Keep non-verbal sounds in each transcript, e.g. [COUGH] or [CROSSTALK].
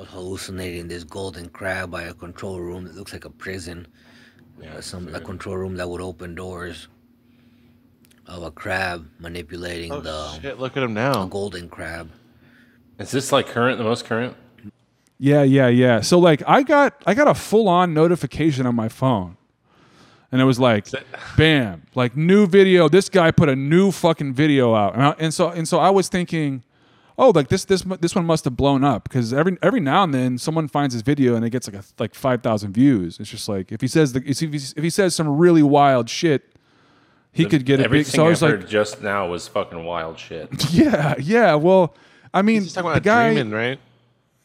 was hallucinating this golden crab by a control room that looks like a prison. Yeah, uh, some a control room that would open doors of a crab manipulating Oh, the shit, look at him now. a golden crab. Is this like current, the most current? Yeah, yeah, yeah. So like I got I got a full on notification on my phone. And it was like bam, like new video. This guy put a new fucking video out. And, I, and so and so I was thinking, "Oh, like this this this one must have blown up because every every now and then someone finds his video and it gets like a, like 5,000 views. It's just like if he says the if he, if he says some really wild shit, he could get a big Everything so I I was heard like, just now was fucking wild shit. [LAUGHS] yeah, yeah. Well, I mean, He's talking the about guy dreaming, right?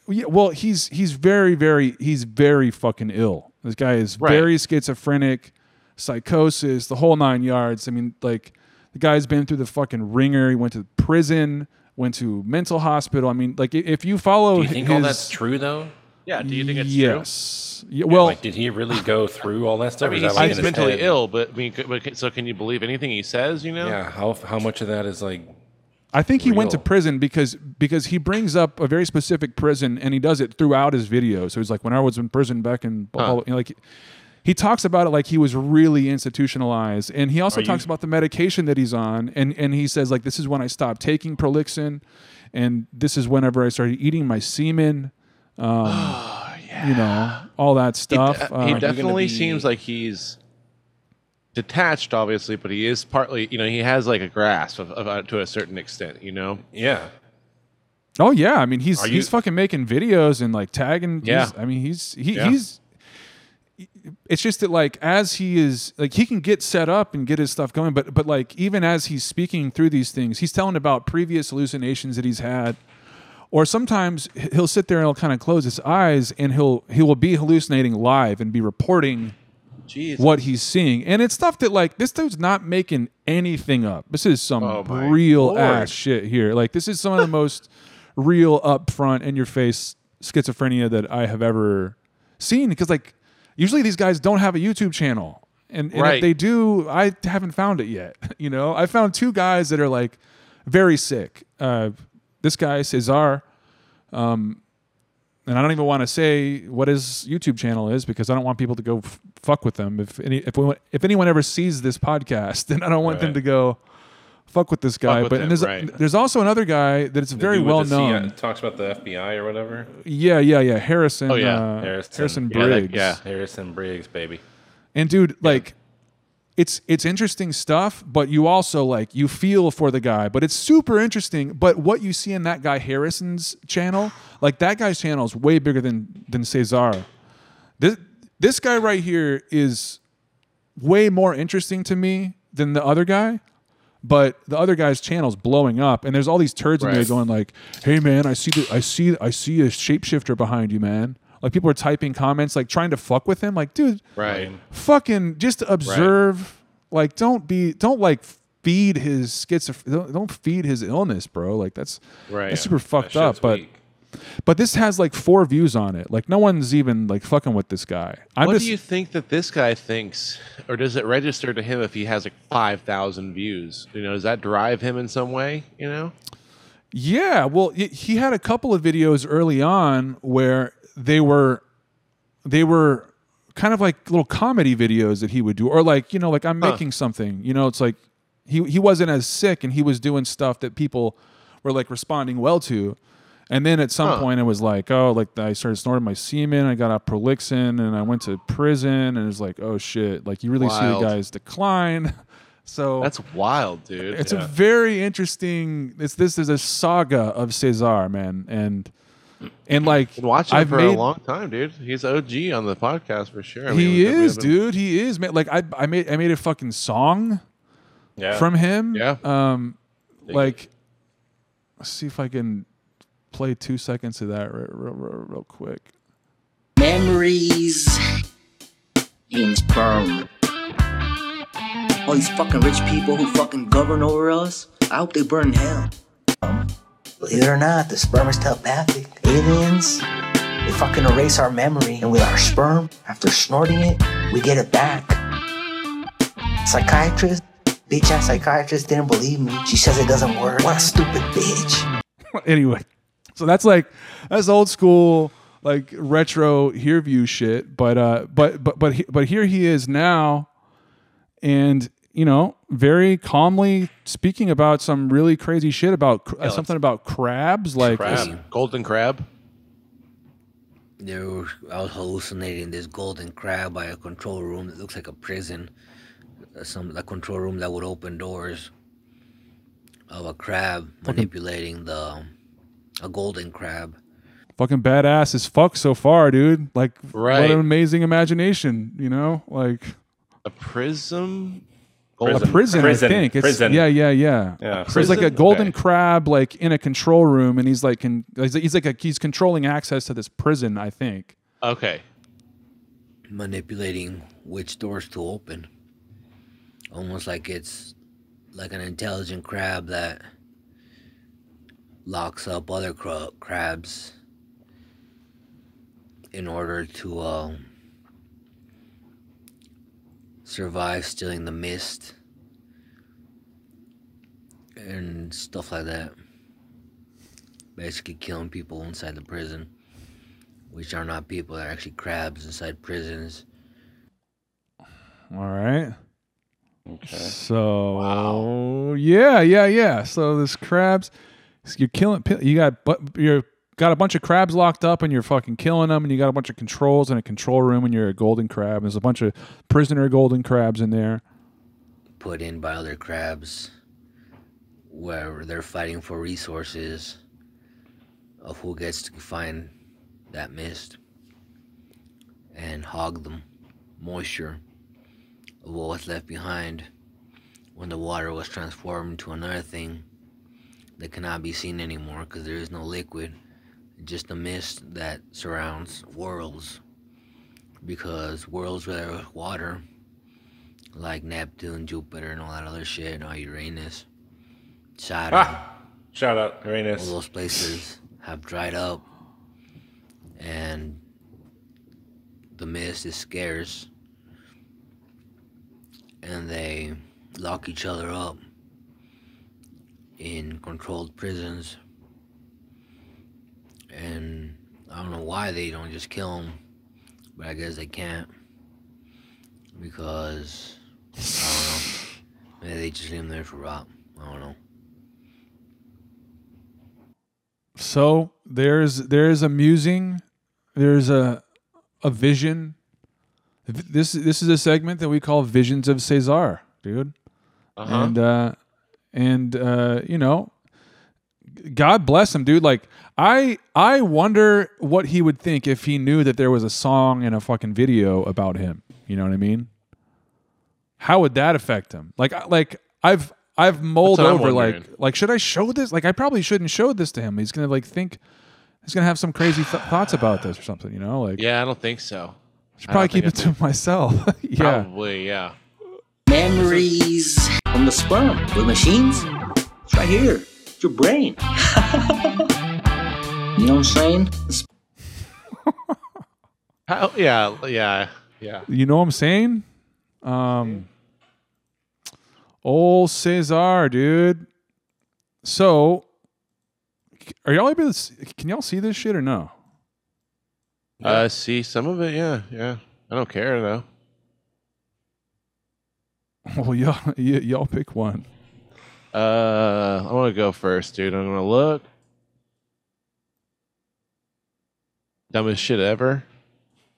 yeah, well, he's he's very, very, he's very fucking ill. This guy is Right. very schizophrenic, psychosis, the whole nine yards. I mean, like the guy's been through the fucking ringer. He went to prison, went to mental hospital. I mean, like if you follow, Do you think his, all that's true though? Yeah. Do you think it's true? yes, Yeah, well, like, did he really go through all that stuff? I mean, or he is that like seems in his mentally head? ill, but I mean, so can you believe anything he says? You know? Yeah. How how much of that is like? I think he went to prison because because he brings up a very specific prison and he does it throughout his videos. So he's like, when I was in prison back in Huh. you know, like he talks about it like he was really institutionalized, and he also Are talks you- about the medication that he's on, and and he says like this is when I stopped taking Prolixin, and this is whenever I started eating my semen. Um, [SIGHS] You know all that He, stuff. de- Uh, he definitely be- seems like he's detached, obviously, but he is partly. You know, he has like a grasp of, of uh, to a certain extent. You know? Yeah. Oh yeah, I mean he's Are he's you- fucking making videos and like tagging. Yeah. he's- I mean he's he, Yeah. he's. It's just that like as he is like he can get set up and get his stuff going, but but like even as he's speaking through these things, he's telling about previous hallucinations that he's had, or sometimes he'll sit there and he'll kind of close his eyes and he'll he will be hallucinating live and be reporting Jeez. what he's seeing. And it's stuff that like this dude's not making anything up. This is some Oh, real Lord. ass shit here. Like this is some of the most real upfront in your face schizophrenia that I have ever seen because like usually these guys don't have a YouTube channel. And, and if they do, I haven't found it yet. [LAUGHS] You know, I found two guys that are like very sick. Uh, this guy Cesar, um, and I don't even want to say what his YouTube channel is because I don't want people to go f- fuck with them. If any, if we, if anyone ever sees this podcast, [LAUGHS] then I don't want them to go fuck with this guy. with but him, and there's right. there's also another guy that is The very well the C- known. talks about the FBI or whatever. Yeah, yeah, yeah. Harrison. Oh, yeah. uh, Harrison. Harrison Yeah, that- Briggs. yeah. Harrison Briggs, baby. And dude, like it's it's interesting stuff, but you also like you feel for the guy, but it's super interesting. But what you see in that guy Harrison's channel, like that guy's channel is way bigger than than Cesar. This this guy right here is way more interesting to me than the other guy. But the other guy's channel's blowing up, and there's all these turds in there going like, "Hey man, I see the, I see I see a shapeshifter behind you, man." Like people are typing comments like trying to fuck with him. Like, dude, Right. fucking just observe like don't be don't like feed his schizophrenia don't, don't feed his illness bro like that's Right. that's super That fucked up but weak. But this has like four views on it like no one's even like fucking with this guy i'm what just do you think that this guy thinks, or does it register to him if he has like five thousand views? You know, does that drive him in some way? You know, Yeah, well, y- he had a couple of videos early on where they were they were kind of like little comedy videos that he would do or like, you know, like I'm Huh. making something. You know, it's like he he wasn't as sick and he was doing stuff that people were like responding well to. And then at some Huh. point it was like, oh, like I started snorting my semen, I got off Prolixin and I went to prison and it's like, oh shit, like you really see the guy's decline. [LAUGHS] So that's wild, dude. it's Yeah. a very interesting. It's this is a saga of Cesar, man, and and like Been watching him I've for made. a long time, dude. He's OG on the podcast for sure. I mean, he we- we is, dude. He is, man. Like I, I made, I made a fucking song Yeah. from him. Yeah. Um, Dig like, let's see if I can play two seconds of that real, real, real, real quick. Memories in sperm. All these fucking rich people who fucking govern over us, I hope they burn in hell. Um, believe it or not, the sperm is telepathic. Aliens, they fucking erase our memory, and with our sperm, after snorting it, we get it back. Psychiatrist, bitch ass psychiatrist didn't believe me. She says it doesn't work. What a stupid bitch. [LAUGHS] anyway, so that's like that's old school like retro here view shit. But uh, but but but he- but here he is now, and you know, very calmly speaking about some really crazy shit about cr- uh, something about crabs, like Crab, golden crab. There were, I was hallucinating this golden crab by a control room that looks like a prison. Uh, Some a control room that would open doors of a crab manipulating the a golden crab. fucking badass as fuck so far, dude. Like, what an amazing imagination, you know? Like A prism. a Prison. prison, Prison. I think. It's, Prison. Yeah, yeah, yeah. Yeah, So it's like a golden Okay. crab, like in a control room, and he's like, in, he's like, he's like a, he's controlling access to this prison. I think. Okay. manipulating which doors to open. Almost like it's like an intelligent crab that locks up other cra- crabs in order to uh, survive stealing the mist and stuff like that. Basically, killing people inside the prison which are not people, they're actually crabs inside prisons. All right. Okay. So wow. yeah, yeah, yeah. So this crabs, you're killing. You got but you're got a bunch of crabs locked up, and you're fucking killing them, and you got a bunch of controls in a control room, and you're a golden crab. There's a bunch of prisoner golden crabs in there. put in by other crabs where they're fighting for resources of who gets to find that mist and hog the moisture of what was left behind when the water was transformed into another thing that cannot be seen anymore because there is no liquid just a mist that surrounds worlds because worlds where there was water like Neptune, Jupiter, and all that other shit, and all Uranus, Saturn, Ah! Shout out Uranus. all those places have dried up, and the mist is scarce, and they lock each other up in controlled prisons, and I don't know why they don't just kill them, but I guess they can't because I don't know. Maybe they just leave them there for rot. I don't know. So there's there's a musing, there's a a vision. This this is a segment that we call Visions of Cesar, dude. Uh-huh. And uh and uh you know God bless him, dude. Like I I wonder what he would think if he knew that there was a song and a fucking video about him. You know what I mean? How would that affect him? Like like I've I've mulled over like like should I show this? Like I probably shouldn't show this to him. He's gonna like think he's gonna have some crazy th- thoughts about this or something. You know, like yeah, I don't think so. I should probably keep it to myself. [LAUGHS] yeah. Probably, yeah. Memories from the sperm with machines. It's right here. It's your brain. [LAUGHS] you know what I'm saying? The [LAUGHS] How, yeah, yeah, yeah. You know what I'm saying? Um, old Cesar, dude. So, are y'all able to? s- Can y'all see this shit or no? Uh, see some of it, yeah, yeah. I don't care though. [LAUGHS] Well, y'all, y- y'all pick one. Uh, I want to go first, dude. I'm gonna look. Dumbest shit ever.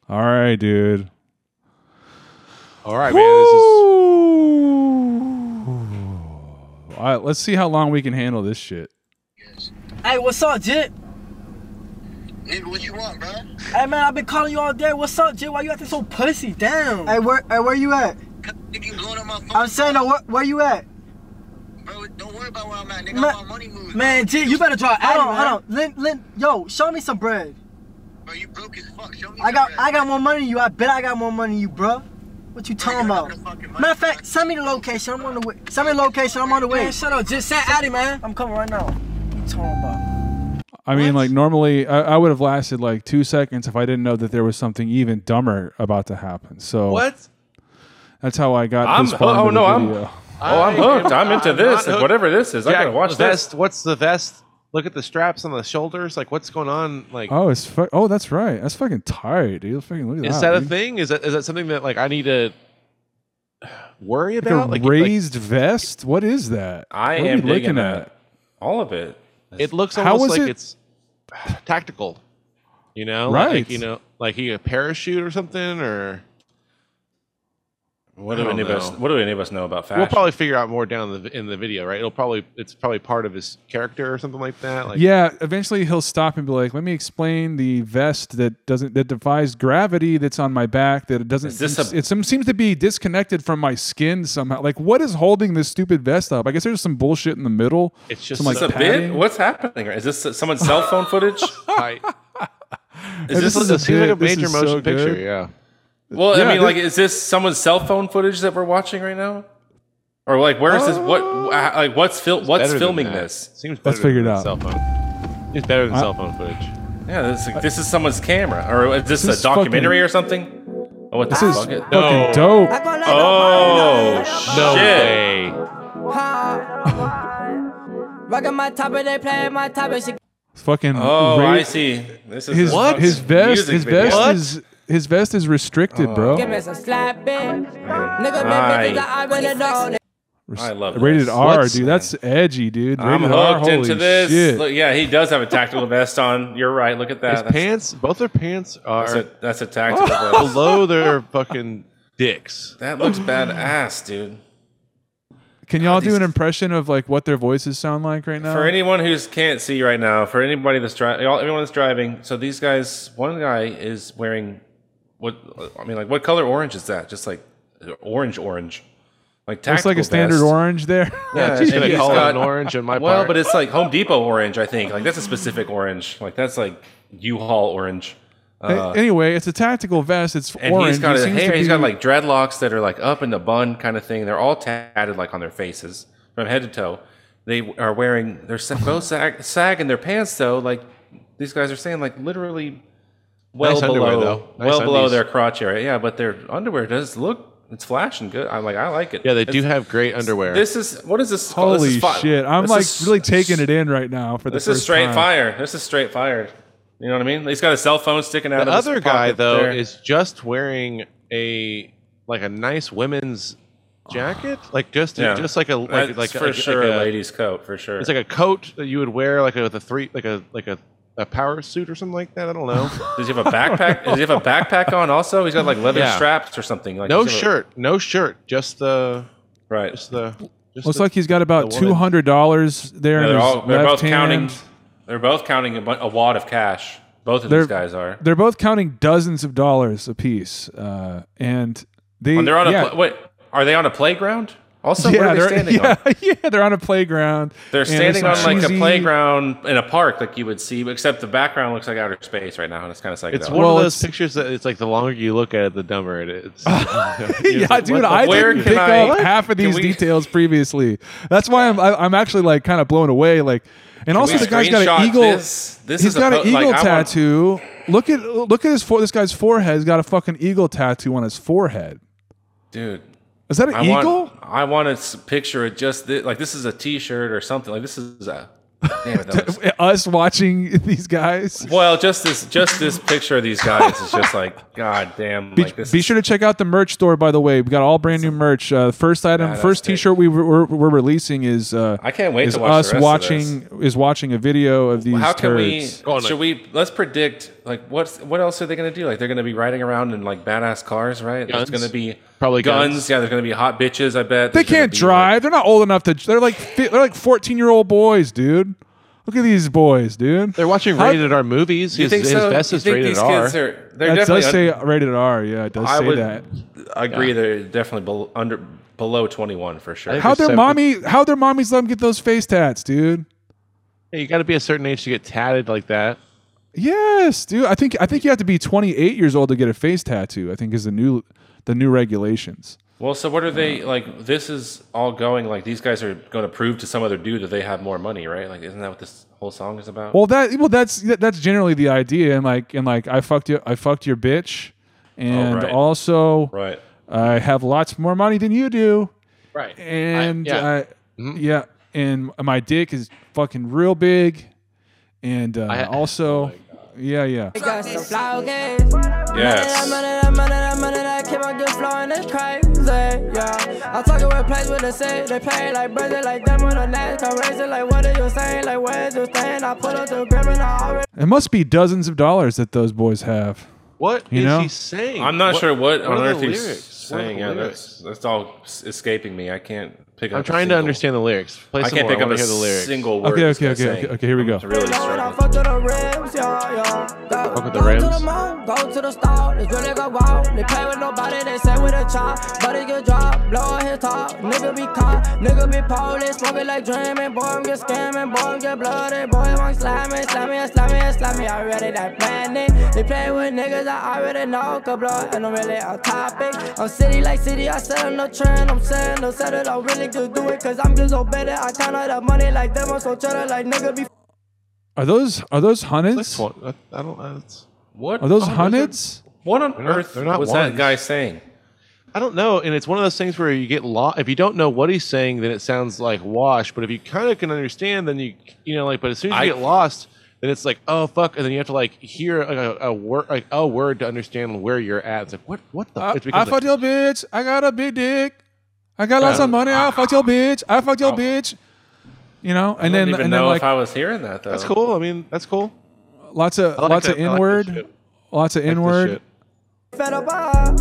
All right, dude. All right, man. This is All right, let's see how long we can handle this shit. Hey, what's up, Jit? Nigga, what you want, bro? Hey, man, I've been calling you all day. What's up, Jit? Why you acting so pussy? Damn. Hey, where, hey, where you at? Nigga, you blowing up my phone. I'm saying, uh, where, where you at? Bro, don't worry about where I'm at, nigga. Man- I'm money moves. Man, Jit, you better drop. Hold on, hold on. Lin, Lin, yo, show me some bread. Bro, you broke as fuck. Show me I some got, bread. I got more money than you. I bet I got more money than you, bro. What you talking you about? got the fucking money, Matter of fact, send me the location. I'm on the way. Send me the location. I'm on the way. Man, shut up, just send Addy, man. I'm coming right now. What you talking about? I mean, like normally, I, I would have lasted like two seconds if I didn't know that there was something even dumber about to happen. So what? That's how I got I'm- this far oh, into no, the I'm- video. Oh, I'm I am hooked. I'm into this. hooked. Whatever this is, I Jack, gotta watch the this. vest. What's the vest? look at the straps on the shoulders. Like, what's going on? Like, Oh, it's fu- oh, that's right. That's fucking tight, dude. Fucking look at is that. that a dude. thing? Is that is that something that like I need to worry Like about? a Like, like, raised vest? What is that? I What are am we digging looking that. All of it. it looks almost was like it- it's tactical. You know, Right. Like you know, like he a parachute or something, or What do don't any of us? know. What do any of us know about fashion? we'll probably figure out more down the, in the video, right? It'll probably it's probably part of his character or something like that. Like, yeah, eventually he'll stop and be like, "Let me explain the vest that doesn't that defies gravity that's on my back that it doesn't this seems- a- it some seems to be disconnected from my skin somehow. Like what is holding this stupid vest up? I guess there's some bullshit in the middle. It's just some, like this a bit? padding. What's happening? Is this someone's cell phone footage? [LAUGHS] I, Is This this? is a it seems like a major motion so picture. good. Yeah. Well, Yeah, I mean, like, is this someone's cell phone footage that we're watching right now? Or like, where is this? What? Uh, like, what's fil- What's Better than filming that. this? Seems Let's better figure it than out. Cell phone. It's better than I- cell phone footage. Yeah, this, this is someone's camera, or is this, This is a documentary fucking- or something? Oh, what the This is fuck? fucking No. dope. Oh No shit! way. Rockin' my top and they play my top and she Fucking Oh, ra- I see. This is his a his vest music his video. vest What? is his vest is restricted, bro. give me some slap it. Nigga, Nice. baby, I really know that. I love Rated. R, What's- dude. That's edgy, dude. I'm Rated R, hooked into this. shit. Look, yeah, he does have a tactical vest on. You're right. Look at that. His That's, pants, both their pants that's are a, that's a tactical [LAUGHS] vest. below their fucking dicks. That looks badass, dude. Can y'all do an impression of like what their voices sound like right now? For anyone who can't see right now, for anybody that's driving, everyone that's driving, so these guys, one guy is wearing what I mean, like what color orange is that? Just like orange, orange, like Looks like a tactical standard orange there. [LAUGHS] Yeah, She's and gonna he's call got- it an orange on my Well, part. but it's like Home Depot orange, I think. Like that's a specific orange. Like that's like U-Haul orange. Uh, anyway, it's a tactical vest. It's and orange. he's got He his seems to hair. He's got like dreadlocks that are like up in the bun kind of thing. They're all tatted like on their faces from head to toe. They are wearing they're sa- both sag, sagging their pants though. Like these guys are saying like literally well Nice below underwear, though. Nice well below their crotch area. Yeah, but their underwear does look it's flashing good. I'm like I like it. yeah, they do have great underwear. This is what is this? called? This Holy is fi- shit! I'm this like is- really taking it in right now for the This first is straight time. fire. This is straight fire. You know what I mean? He's got a cell phone sticking out. the of his other guy though there. is just wearing a like a nice women's jacket, [SIGHS] like just yeah, just like a like That's like for like, sure like a a, lady's coat for sure. It's like a coat that you would wear like a, with a three like a like a, a power suit or something like that. I don't know. [LAUGHS] Does he have a backpack? Does he have a backpack on? Also, he's got like leather Yeah. straps or something. Like no does he have a- shirt, no shirt, just the right? just the. Just Looks the- like he's got about the woman. two hundred dollars there Yeah, in they're his all, they're left both counting. They're both counting a, bu- a wad of cash. Both of They're- these guys are. They're both counting dozens of dollars apiece, uh, and they. And they're on a yeah, pla- wait. Are they on a playground? Also, yeah, what are they they're, standing yeah, on? [LAUGHS] yeah, they're on a playground. They're standing on some like a playground in a park, like you would see, except the background looks like outer space right now, and it's kind of psychedelic. It's one Well, of those it's- pictures that it's like the longer you look at it, the dumber it is. [LAUGHS] yeah, [LAUGHS] dude, I where didn't pick I- up half of these we- details previously. That's why I'm I, I'm actually like kind of blown away. Like, and also the guy's got an eagle. this? This he's is a got an po- like, eagle want- tattoo. Look at look at his for this guy's forehead. He's got a fucking eagle tattoo on his forehead. dude. Is that an I eagle? want I want to picture it just thi- like this is a T-shirt or something. Like this is a damn it. Was, [LAUGHS] Us watching [LAUGHS] these guys. well, just this just this picture of these guys is just like [LAUGHS] god damn. Be, like this be is- sure to check out the merch store, by the way. We got all brand new merch. Uh, first item, that's first. T-shirt we were, we're, we're releasing is uh, I can't wait is to watch us watching is watching a video of these How can turds. Go on, we? Should we? Let's predict. Like, what's what else are they going to do? Like, they're going to be riding around in like badass cars, right? There's going to be Probably guns. guns. Yeah, there's going to be hot bitches. I bet They There's gonna can't be, drive. They're not old enough to. They're like fi- they're like fourteen year old boys, dude. Look at these boys, dude. They're watching How- rated R movies. You His, think his so? vest You is rated these R. kids are? They're That definitely. does say rated R. Yeah, it does I say would that. agree. They're definitely below, under below 21 for sure. I How their Seven- mommy? How their mommies let them get those face tats, dude? Yeah, you got to be a certain age to get tatted like that. Yes, dude. I think I think you have to be 28 years old to get a face tattoo. I think is the new the new regulations. Well, so what are they like? This is all going like these guys are going to prove to some other dude that they have more money, right? Like, isn't that what this whole song is about? Well, that well that's that's generally the idea, and like and like I fucked you, I fucked your bitch, and right. also right. I have lots more money than you do, Right. and yeah. I, yeah, and my dick is fucking real big, and uh, I- also, yeah, yeah. Got some flow games. Yes. Yeah. I'm talking with place with the set, they pay like brother, like them on the net, come racing, like what are you saying, like where's you staying? I pull up the grip and I already It must be dozens of dollars that those boys have. What is You know? he saying? I'm not What- sure what, what on earth the he's lyrics? What are saying. Yeah, that's that's all escaping me. I can't pick up. I'm a trying to understand the lyrics. Play I some can't more. pick up wanna a hear the lyrics. single word. Okay, this okay, guy's okay, saying. okay, okay, here we go. I'm really struggling. fuck to the rims, yeah, yeah. Go, Fuck with the go rims? to go to the star. It's really go wow. They play with nobody, they say with a chop. Buddy get drop, blow his top. Nigga be caught, nigga be polish. Smoking like dreaming, boy, I'm get scamming, boy, I'm get blooded. Boy, I'm slamming, slamming, slamming, slamming. I already that planning. They play with niggas I already know. Cause blood, and I'm really a topic. I'm city like city, I set on the trend. I'm saying, no, set it, I really just do it. Cause I'm just so better. I count all the money like them, I'm so cheddar like nigga be. Are those are those This hunnids? one, I, I don't. That's, What? Are those oh, hunnids? What on They're earth they're not was that guy saying? I don't know, and it's one of those things where you get lost. If you don't know what he's saying, then it sounds like wash. But if you kind of can understand, then you you know like. But as soon as you I- get lost, then it's like oh fuck, and then you have to like hear like a, a word like a word to understand where you're at. It's like what what the? I, it's I because fucked your bitch. I got a big dick. I got lots of money. I fucked your bitch. I fucked your bitch. You know, I and don't then even and know like if I was hearing that though. that's cool. I mean that's cool. lots of like lots that- of I like that inward, shit. lots of I like this inward. shit. fed up, ah.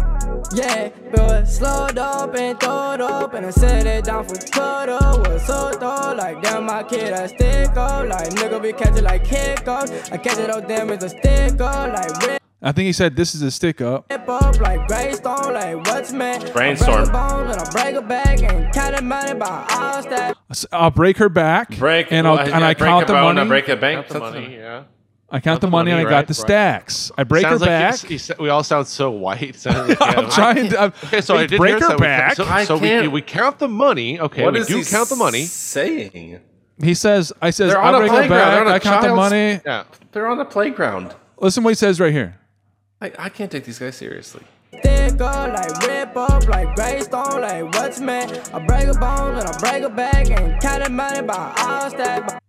Yeah, but slowed up and throwed up and I set it down for cutter. Was so throw like damn my kid I stick up like nigga be catching like hiccups. I catch it up damn it's a stick up like rip I think he said this is a stick up. up like Greystone like what's man. Brainstorm. I break a bone and I break a back and count the money by all that. S- I'll break her back. break and I'll well, and I break count the bone, money. I break a bank. Count the money, yeah. I count the the money, and I money, got the stacks. I break Sounds her like back. he's- he said- we all sound so white. Sounds [LAUGHS] like, yeah, I'm trying to. I'm, Okay, so I did break her that. We- So, so we, we count the money. Okay, What we is do he count the money. saying? he says, "I says I break her back. on a I count the money." Yeah. They're on the playground. Listen, what he says right here. I, I can't take these guys seriously. Stick up like rip up like Greystone like what's man. I break a bone and I break a back and count the money by all that.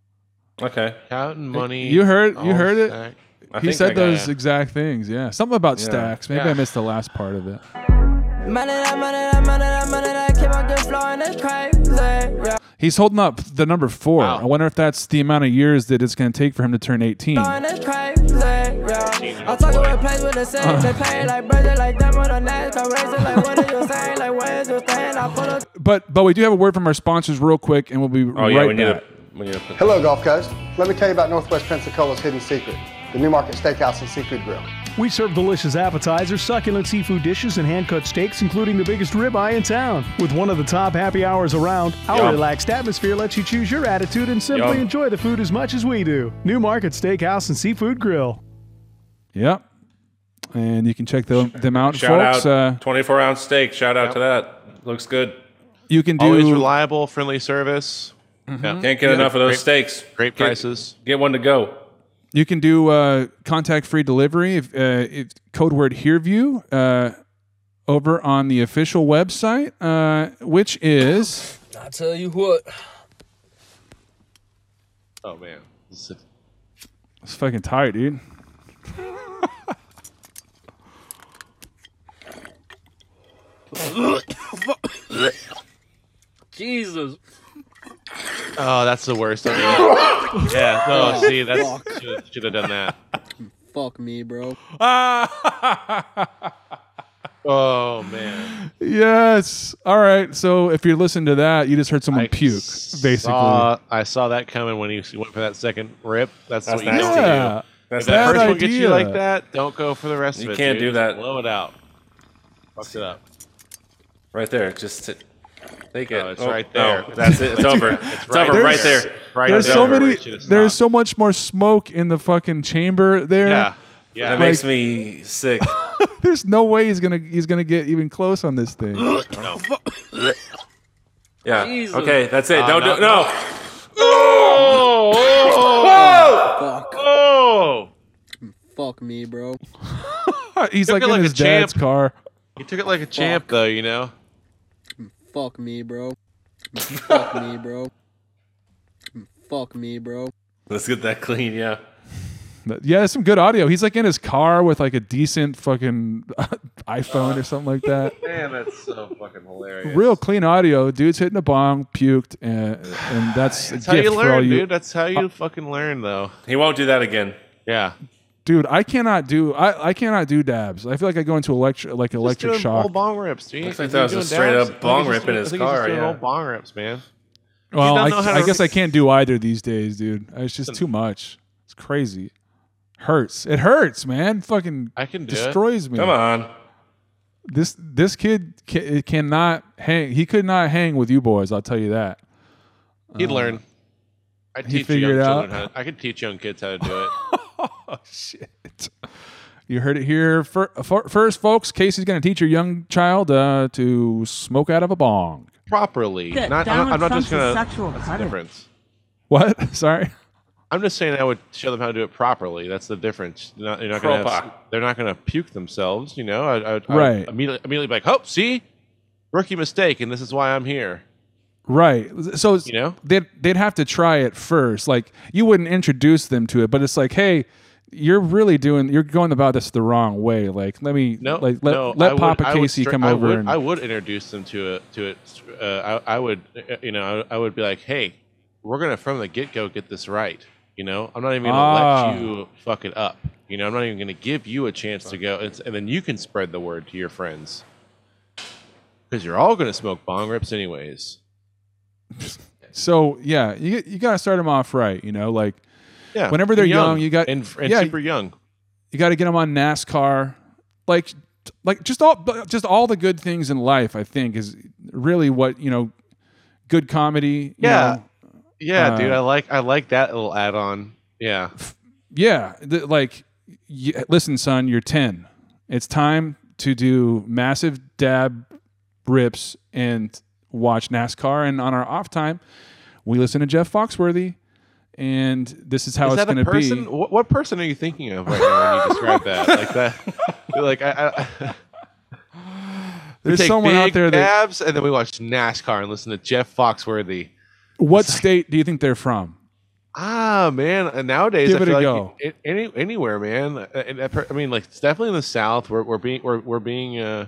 Okay. Counting money. You heard- you all heard it? stack. I he said those it. exact things. Yeah, something about Yeah. stacks. Maybe Yeah. I missed the last part of it. Money that money that money that money that keep on good flowing, it's crazy. Yeah, He's holding up the number four. Wow. I wonder if that's the amount of years that it's going to take for him to turn 18. flowing, it's crazy. Yeah, I'm talking with place with the set, they uh. pay like brother, like them on the net, come racing, like what are you saying, like where's you staying? I pull up. But but we do have a word from our sponsors real quick, and we'll be Oh right yeah, we need back. to. We need to Hello, Gulf Coast. Let me tell you about Northwest Pensacola's hidden secret, the Newmarket Steakhouse and Seafood Grill. We serve delicious appetizers, succulent seafood dishes, and hand cut steaks, including the biggest ribeye in town. With one of the top happy hours around, our Yum. relaxed atmosphere lets you choose your attitude and simply Yum. enjoy the food as much as we do. New Market Steakhouse and Seafood Grill. Yep. And you can check them, them out, Shout folks. out, Uh, 24 ounce steak. Shout out to that. Looks good. you can do Always reliable, friendly service. Mm-hmm. Yeah. Can't get enough of those Great- steaks. Great Get- prices. Get one to go. you can do uh, contact free delivery if, uh, if code word HereView uh, over on the official website, uh, which is I tell you what. Oh man, This is- it's fucking tight, dude. Jesus. oh, that's the worst. I mean, [LAUGHS] yeah. Oh, oh see, that's should have done that. Fuck me, bro. [LAUGHS] Oh man, Yes. All right. So if you're listening to that, you just heard someone I puke, basically. Saw, I saw that coming when he went for that second rip. That's, That's what you nasty. don't yeah. do. That's If that Bad first one gets you like that, don't go for the rest You of it. You can't dude. do that. Blow it out. Fucked it up. Right there. Just sit. Take it. No, it's right there. no, that's it. It's over. [LAUGHS] It's, right over right there. there. Right There's there so where many. There's stopped. so much more smoke in the fucking chamber there. Yeah. Yeah. That makes me sick. [LAUGHS] There's no way he's gonna he's gonna get even close on this thing. Oh, [LAUGHS] yeah. Jesus. Okay, that's it. Ah, Don't no, do no. Oh, oh, oh! Fuck. Oh! Fuck me, bro. he's Took like it in like his a champ. car. He took it like a champ, though. You know. Fuck me, bro. Fuck me, bro. Fuck me, bro. Let's get that clean. Yeah. But yeah, it's some good audio. He's like in his car with like a decent fucking [LAUGHS] iPhone or something like that. Man, that's so fucking hilarious. Real clean audio. Dude's hitting a bong, puked, and, and that's, That's a how you gift all learn, you. dude. That's how you uh, fucking learn, though. He won't do that again. Yeah. Dude, I cannot do I, I cannot do dabs. I feel like I go into electric like Just electric doing shock. Old bong rips, dude. Looks like Is that was a doing straight dabs? up bong rip in his I think car, doing yeah. old bong rips, man. Well, I, know how to I guess I can't do either these days, dude. Uh, it's just too much. It's crazy. Hurts. It hurts, man. Fucking I can do it. destroys me. Come on. This this kid ca- cannot hang. He could not hang with you boys. I'll tell you that. He'd learn. Um, I he teach figured young out. how. I could teach young kids how to do it. [LAUGHS] [LAUGHS] oh shit! You heard it here fir- fir- first, folks. Casey's going to teach your young child uh, to smoke out of a bong. properly. That Not, I'm, not- I'm not just gonna. Sexual that's the difference. What? [LAUGHS] Sorry. I'm just saying I would show them how to do it properly. That's the difference. You're not, you're not gonna. Have, they're not gonna puke themselves. You know. I, I, I Right. Immediately, immediately be like, oh, see, rookie mistake, and this is why I'm here. Right. So You know? they'd they'd have to try it first. Like you wouldn't introduce them to it, but it's like, hey, you're really doing you're going about this the wrong way. Like let me No, like let, no, let I Papa would Casey stra- come I over would, and I would introduce them to it. To it, uh, I, I would, uh, you know, I, I would be like, "Hey, we're gonna from the get go get this right." You know, I'm not even gonna Ah. let you fuck it up. You know, I'm not even gonna give you a chance to go, and, and then you can spread the word to your friends because you're all gonna smoke bong rips anyways. [LAUGHS] so yeah, you you got to start them off right, you know, like Yeah, whenever they're and young, you got and, and yeah, super young. you got to get them on NASCAR, like like just all just all the good things in life. I think is really what you know, good comedy. you Yeah. know, Yeah, Uh, dude, I like I like that little add on. Yeah, yeah. th- like, listen, son, you're ten. It's time to do massive dab rips and watch NASCAR. And on our off time, we listen to Jeff Foxworthy. And this is how is it's going to be. What, what person are you thinking of right now when you describe that? [LAUGHS] Like that? Like I, I [LAUGHS] There's someone out there that. dabs, and then we watch NASCAR and listen to Jeff Foxworthy. What state do you think they're from? Ah, man. And nowadays, Give I it a like go. any anywhere, man. Uh, I mean, like it's definitely in the South. We're we're being we're we're being uh,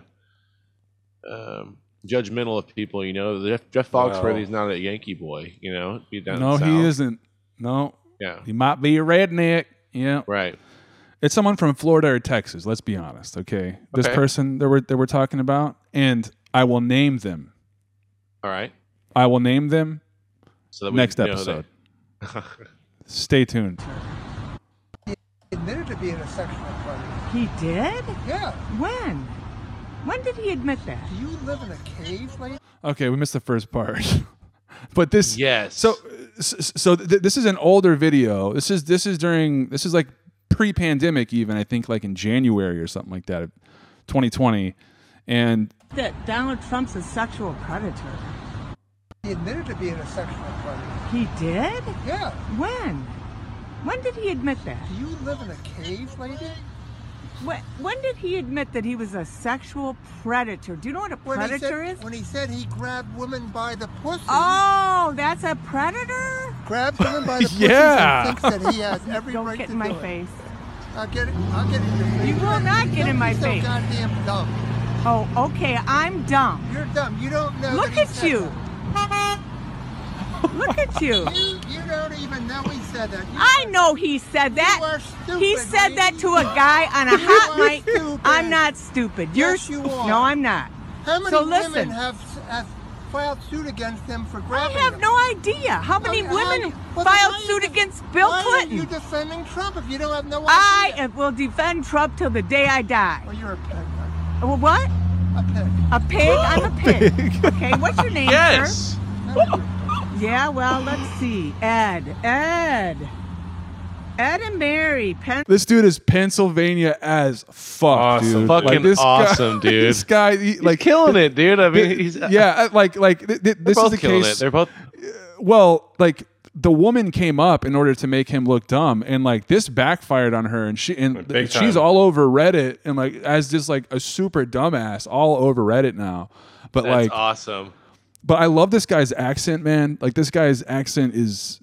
um, judgmental of people. You know, Jeff, Jeff Wow. Foxworthy's not a Yankee boy. You know, down No, he isn't. No, Yeah, he might be a redneck. Yeah, right. it's someone from Florida or Texas. Let's be honest, okay? This person that we're that we're talking about, and I will name them. All right. I will name them So that we next know that- episode. [LAUGHS] Stay tuned. He admitted to being a sexual predator. He did? Yeah. When? When did he admit that? Do you live in a cave, lady? Okay, we missed the first part. [LAUGHS] but this Yes. So so, so th- this is an older video. This is this is during this is like pre-pandemic even, I think like in January or something like that, 2020. And That Donald Trump's a sexual predator. He admitted to being a sexual predator. He did? Yeah. When? When did he admit that? Do you live in a cave, lady? When, when did he admit that he was a sexual predator? Do you know what a When he predator said, is? When he said he grabbed women by the pussy. Oh, that's a predator? Grabs women by [LAUGHS] the pussy Yeah. and thinks that he has [LAUGHS] every Don't right get to in my do it. face. I'll get it. I'll get in your face. You will not get in my face. You're face. So goddamn dumb. Oh, okay, I'm dumb. You're dumb. You don't know. Look that at you. Look at you. [LAUGHS] that. You, you don't even know he said that. You I know he said You that. are stupid. He said lady. that to a guy on a hot You are mic. stupid. I'm not stupid. You're Yes, you are. No, I'm not. How many So women listen. have, have filed suit against him for grabbing I have them? no idea how many Okay, how- women well, filed why are you suit def- against Bill why Clinton. are you defending Trump if you don't have no I idea? am- will defend Trump till the day I die. Well, you're a pig. Well, what? A pig. A pig? I'm a [LAUGHS] pig. Okay, what's your name, Yes. sir? Yeah, well, let's see. Ed. Ed. Ed and Mary. Pen- this dude is Pennsylvania as fuck, Awesome. dude. Fucking this awesome, [LAUGHS] guy, dude. This guy, he, Like like killing it, dude. I mean, he's yeah, uh, like like th- th- this is both the case. it. They're both. well, like the woman came up in order to make him look dumb, and like this backfired on her, and she and Big she's time. all over Reddit, and like as just like a super dumbass all over Reddit now. But That's like, awesome. But I love this guy's accent, man. Like this guy's accent is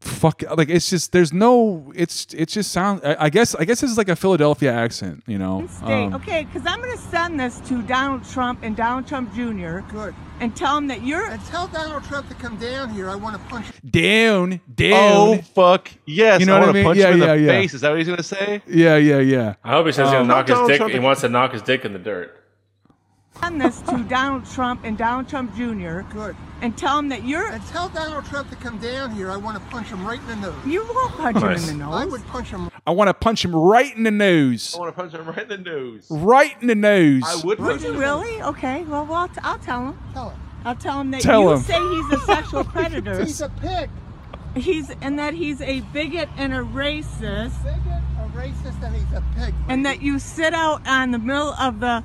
fuck like it's just there's no it's it just sounds I, I guess I guess this is like a Philadelphia accent, you know. State. Um, okay, because I'm going to send this to Donald Trump and Donald Trump Jr. Good. And tell him that you're. And tell Donald Trump to come down here. I want to punch. down, down. Oh fuck yes! You know I what I want to mean? punch Yeah, him in yeah, the yeah. face. Is that what he's gonna say? Yeah, yeah, yeah. I hope he says he's Um, gonna knock his Donald dick. Trump- He wants to knock his dick in the dirt. Send this to Donald Trump and Donald Trump Jr. Good. And tell him that you're. And tell Donald Trump to come down here. I want to punch him right in the nose. You won't punch him in the nose. I would punch him. I want to punch him right in the nose. I want to punch him right in the nose. Right in the nose. I would Would punch you him. really? Okay. Well, well, I'll, t- I'll tell him. Tell him. I'll tell him that Tell you him. say he's a sexual [LAUGHS] predator. He's a pig. He's and that he's a bigot and a racist, A Bigot, a racist, and he's a pig. and that you sit out on the middle of the.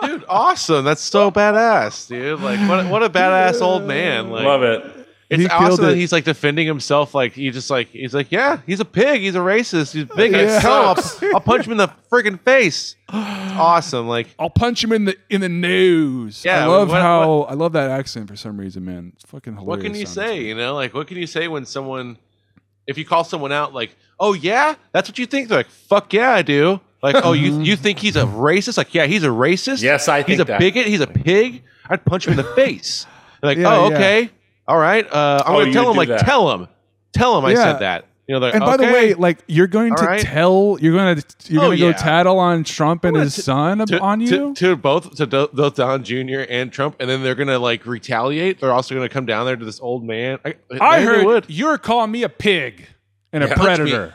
Dude, awesome! That's so badass, dude. Like, what, what a badass old man. Like, Love it. It's He killed awesome that it. he's like defending himself. Like, he just like he's like, yeah, he's a pig. He's a racist. He's big. Yeah. Tell [LAUGHS] I'll, I'll punch him in the freaking face. It's awesome. Like, I'll punch him in the in the nose. Yeah, I love what- how I love that accent for some reason, man. It's fucking hilarious. what can you sounding. say? You know, like, what can you say when someone, if you call someone out, like, oh yeah, that's what you think. They're like, fuck yeah, I do. Like, oh, you you think he's a racist? Like, yeah, he's a racist. Yes, I think He's a that. bigot. He's a pig. I'd punch him in the [LAUGHS] face. They're like, Yeah, oh, yeah. okay, all right. Uh, I'm Oh, gonna you tell him. do Like, that. tell him, tell him I Yeah. said that. You know, they're And by the okay. way, like you're going All to right. tell you're going to you're Oh, going to go tattle on Trump and his son to, on to- you. to, both to do- both Don Jr. and Trump, and then they're gonna like retaliate. They're also gonna come down there to this old man. I, I maybe they heard would. you're calling me a pig and a Yeah, punch me. predator.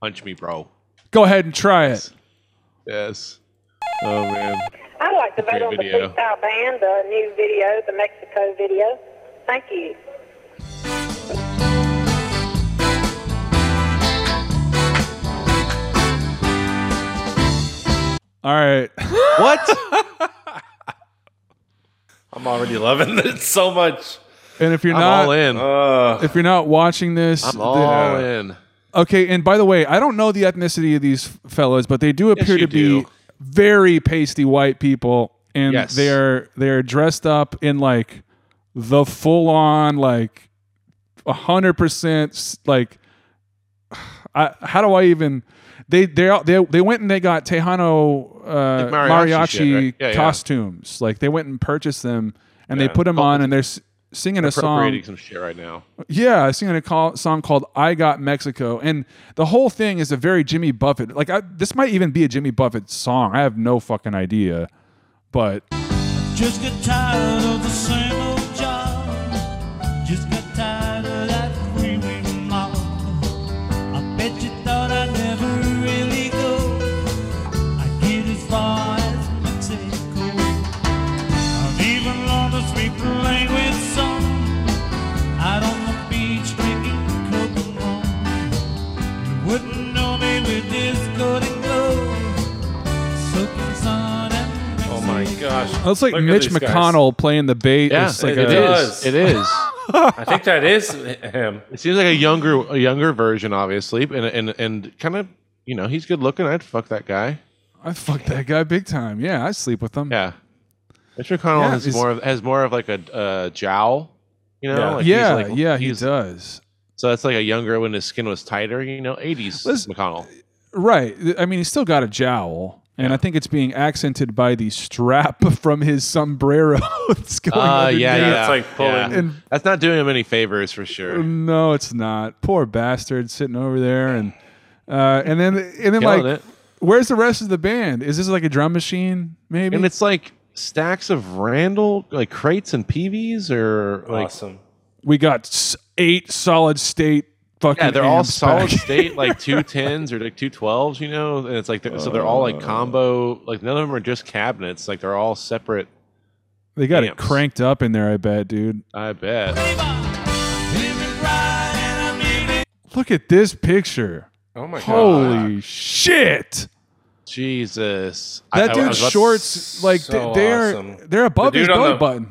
punch me, bro. Go ahead and try it. Yes. Oh man. I'd like to vote Great on the video. freestyle band, the new video, the Mexico video. Thank you. All right. [GASPS] What? [LAUGHS] I'm already loving it so much. And if you're I'm not all in. Uh, if you're not watching this, I'm the- all in. Okay, and by the way, I don't know the ethnicity of these fellows, but they do appear you to be very pasty white people, and Yes. they're they're dressed up in like the full on like a hundred percent like. [SIGHS] I, how do I even? They they they they went and they got Tejano uh, Like mariachi mariachi, shit, right? Yeah, yeah. costumes. Like they went and purchased them, and they put them Oh, on, and they're s- singing a song. Appropriating some shit right now. Yeah, I was singing a call, song called "I Got Mexico," and the whole thing is a very Jimmy Buffett. Like, I, this might even be a Jimmy Buffett song. I have no fucking idea, but Just get tired of the same old gosh. it's like Look at Mitch these guys. McConnell playing the bait. Yeah, It's like it, it a- is. It is. I think that is him. It seems like a younger, a younger version, obviously, and and and kind of, you know, he's good looking. I'd fuck that guy. I fucked that guy big time. Yeah, I sleep with him. Yeah, Mitch McConnell Yeah, has he's- more of has more of like a uh, jowl. You know, Yeah. like he's yeah, like- yeah, he he's- does. So that's like a younger when his skin was tighter. You know, eighties Listen- McConnell. Right. I mean, he's still got a jowl. And I think it's being accented by the strap [LAUGHS] from his sombrero. [LAUGHS] it's going Uh, yeah, yeah, it's like pulling- yeah. And- that's not doing him any favors for sure. No, it's not. Poor bastard sitting over there, and uh, and then and then Killing like, it. where's the rest of the band? Is this like a drum machine? Maybe. And it's like stacks of Randall, like crates and PVs, or like Awesome. we got eight solid state fucking. yeah, they're all amps solid back. state, like [LAUGHS] two tens or like two twelves, you know. And it's like they're, so they're all like uh. combo. Like none of them are just cabinets. Like they're all separate. they got it cranked up in there. I bet, dude. I bet. Look at this picture. Oh my god. Holy shit! Jesus, That I- I dude's was shorts, like So they- they're awesome. they're above The his belly the- button.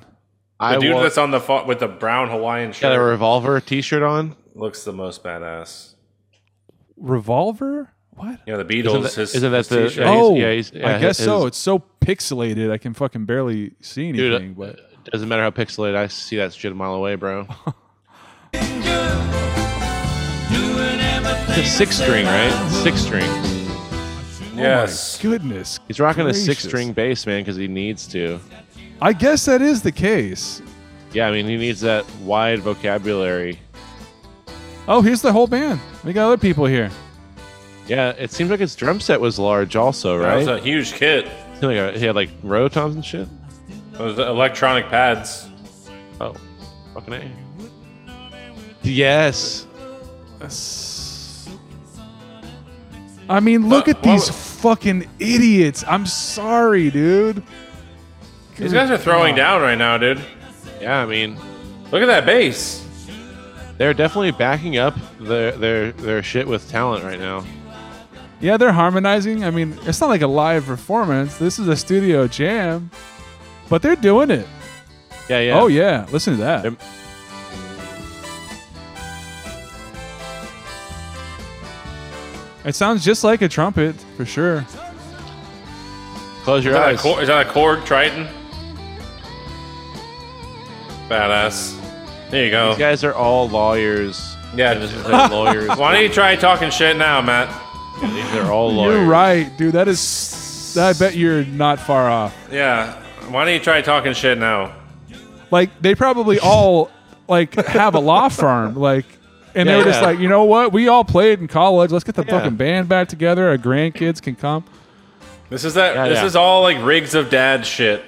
The I dude wa- that's on the fo- with the brown Hawaiian shirt got a revolver T-shirt on. Looks the most badass. Revolver? What? Yeah, the Isn't Beatles. that- his, isn't that his the- yeah, oh, yeah, he's- yeah, oh, I guess his- so. It's so pixelated, I can fucking barely see Dude, uh, anything. but uh, Doesn't matter how pixelated. I see that shit a mile away, bro. [LAUGHS] It's a six string, right? Six strings. Yes. Oh my goodness. He's rocking a six string bass, man, because he needs to. I guess that is the case. Yeah, I mean, he needs that wide vocabulary. Oh, here's the whole band. We got other people here. Yeah, it seems like his drum set was large, also, Right? That right? was a huge kit. Seemed like a- he had like rotoms and shit. Those electronic pads. Oh, fucking a. Yes. I mean, look But at these what- fucking idiots. I'm sorry, dude. These guys are throwing down right now, dude. Yeah, I mean, Look at that bass. They're definitely backing up their their their shit with talent right now. Yeah, they're harmonizing. I mean, it's not like a live performance. This is a studio jam, but they're doing it. Yeah, yeah. Oh yeah, listen to that. They're- It sounds just like a trumpet for sure. Close Is your that, a eyes. Is that a Korg Triton? Badass. There you go. These guys are all lawyers. Yeah. This is their [LAUGHS] lawyers. Why don't you try talking shit now, Matt? These are all lawyers. You're right, dude. That is. I bet you're not far off. Yeah. Why don't you try talking shit now? Like they probably [LAUGHS] all like have a law firm, like, and they Yeah, were just yeah. like, you know what? We all played in college. Let's get the Yeah. fucking band back together. Our grandkids can come. This is that. Yeah, this yeah. is all like rigs of dad shit.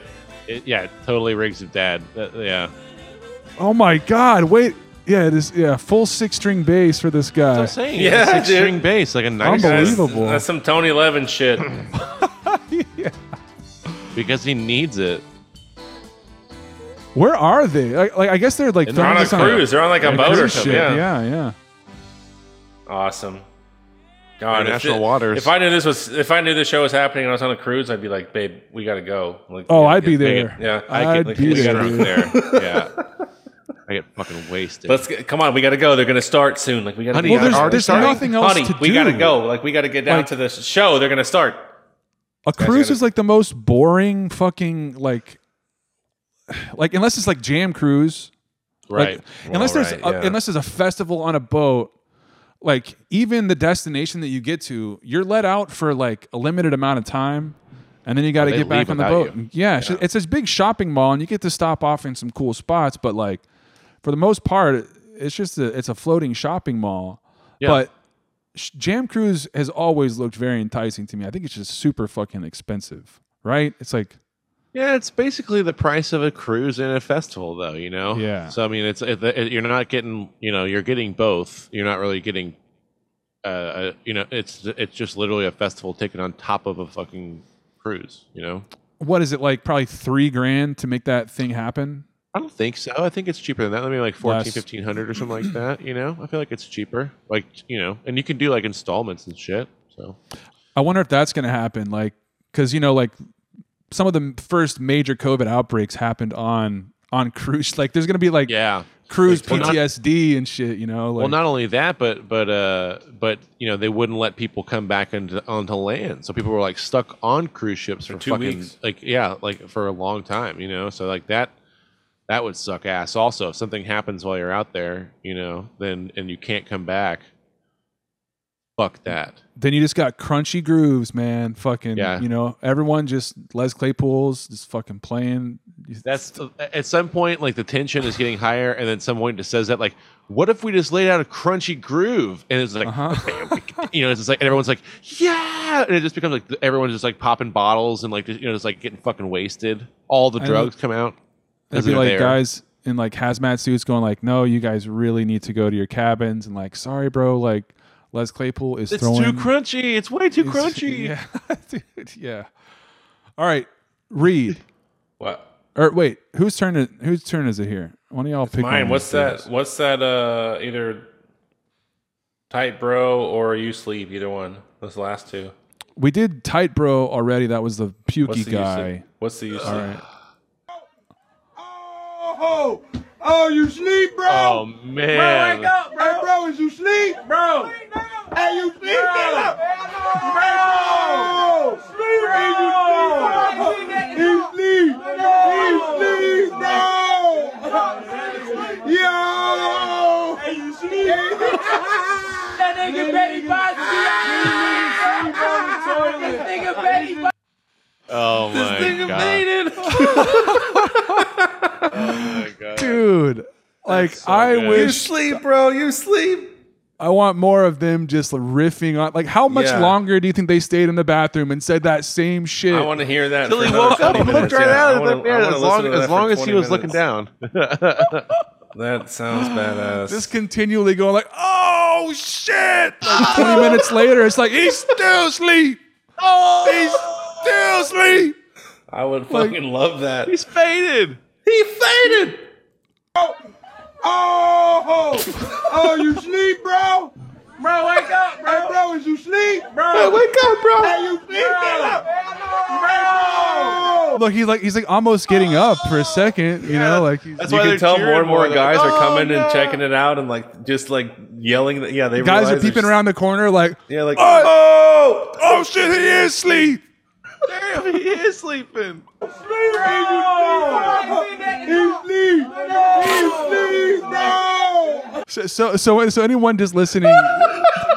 It- yeah, totally rigs of dad. That- yeah. Oh my god! Wait, yeah, it is. Yeah, full six string bass for this guy. I'm saying. Yeah, six dude. string bass, like a nice Unbelievable. That's some Tony Levin shit. yeah. [LAUGHS] [LAUGHS] because he needs it. Where are they? Like, like I guess they're like They're on a this cruise. They're on like a on boat or something. Yeah. yeah, yeah. Awesome. God, if International thi- waters. If I knew this was, if I knew this show was happening and I was on a cruise, I'd be like, "Babe, we gotta go." Like, Oh, we I'd be get- make there. it- yeah, I'd like, be there, there. [LAUGHS] Yeah. I get fucking wasted. Let's get, come on. We gotta go. They're gonna start soon. Like we gotta. Honey, we Well, there's, gotta- there's nothing else Honey, to we do. gotta go. Like we gotta get down Like- to the show. They're gonna start. A cruise gotta- is like the most boring fucking like, like unless it's like jam cruise, right. Like, unless there's right, a, yeah. unless there's a festival on a boat, like even the destination that you get to, you're let out for like a limited amount of time, and then you got to they get back leave on the without boat. you. Yeah, it's- it's this big shopping mall, and you get to stop off in some cool spots, but like for the most part, it's just a it's a floating shopping mall. Yeah. But Jam Cruise has always looked very enticing to me. I think it's just super fucking expensive, right? It's like Yeah, it's basically the price of a cruise and a festival, though. You know. Yeah. So I mean, it's it, it, you're not getting. You know, you're getting both. You're not really getting. Uh, uh, you know, it's it's just literally a festival ticket on top of a fucking cruise. You know. what is it like? Probably three grand to make that thing happen. I don't think so. I think it's cheaper than that. Maybe like 14, Less. 1500 or something like that. You know, I feel like it's cheaper. Like you know, and you can do like installments and shit. So I wonder if that's going to happen. Like, because you know, like some of the first major COVID outbreaks happened on on [LAUGHS] cruise. Like, there's going to be like yeah. cruise Well, not- PTSD and shit. You know, like, well, not only that, but but uh, but you know they wouldn't let people come back into onto land, so people were like stuck on cruise ships for, two fucking weeks. like yeah, like for a long time, you know. So like that that would suck ass. Also, if something happens while you're out there, you know, then and you can't come back, fuck that. then you just got crunchy grooves, man. Fucking, Yeah. you know, everyone just Les Claypool's just fucking playing. That's at some point like the tension is getting higher, and then someone just says that like, what if we just laid out a crunchy groove? And it's like, Uh-huh. you know, it's just like and everyone's like, yeah, and it just becomes like everyone's just like popping bottles and like just, you know, just like getting fucking wasted. All the drugs come out. It'd be like there. guys in like hazmat suits going like, "No, you guys really need to go to your cabins." And like, "Sorry, bro, like Les Claypool is It's throwing." It's too crunchy. It's way too crunchy. [LAUGHS] Yeah, [LAUGHS] dude. Yeah. All right, Reed. [LAUGHS] What? Or wait, whose turn? Is, whose turn is it here? One of y'all pick. Mine. one What's of these that? What's that? Uh, either tight bro or you sleep. Either one. Those last two. We did tight bro already. That was the pukey What's the use of- guy. What's the use? All of- right. Oh, oh, you sleep, bro? Oh, man. Bro, wake up, bro. Hey, bro, is you sleep? Bro. Hey, you sleep, bro. Nigga. Bro. Sleep, bro. Sleep, bro. Sleep, sleep, bro. Yo. Hey, you sleep. that nigga Betty Bosby. This nigga Betty Oh my nigga god. made it. [LAUGHS] oh my god. Dude, like so I good. You wish sleep, bro. You sleep. I want more of them just riffing on. Like, how much Yeah. longer do you think they stayed in the bathroom and said that same shit? I want to hear that. Till for he another woke up 20 and looked minutes. right Yeah, out of wanna- the bed I wanna as listen long, to as, for long as he 20 was looking minutes. down. [LAUGHS] That sounds badass. just continually going like, "Oh shit!" Like Twenty minutes later, it's like he's still asleep. Oh, he's still asleep. I would fucking love that. He's faded. He faded. Oh, oh, oh! you sleep, bro? Bro, wake up, bro. Hey, bro, is you sleep, bro? Hey, wake up, bro. Hey, you sleep, get up. Bro. Look, he's like he's like almost getting up for a second. You know, like he's, That's you why can tell more and more more. Guys like, are coming "Oh, and no." checking it out and like just like yelling. That, yeah, they guys are peeping around the corner like, Yeah, like "Oh, oh shit, he is asleep." Damn, he is sleeping. He sleep. He bro. So, so, so, so anyone just listening,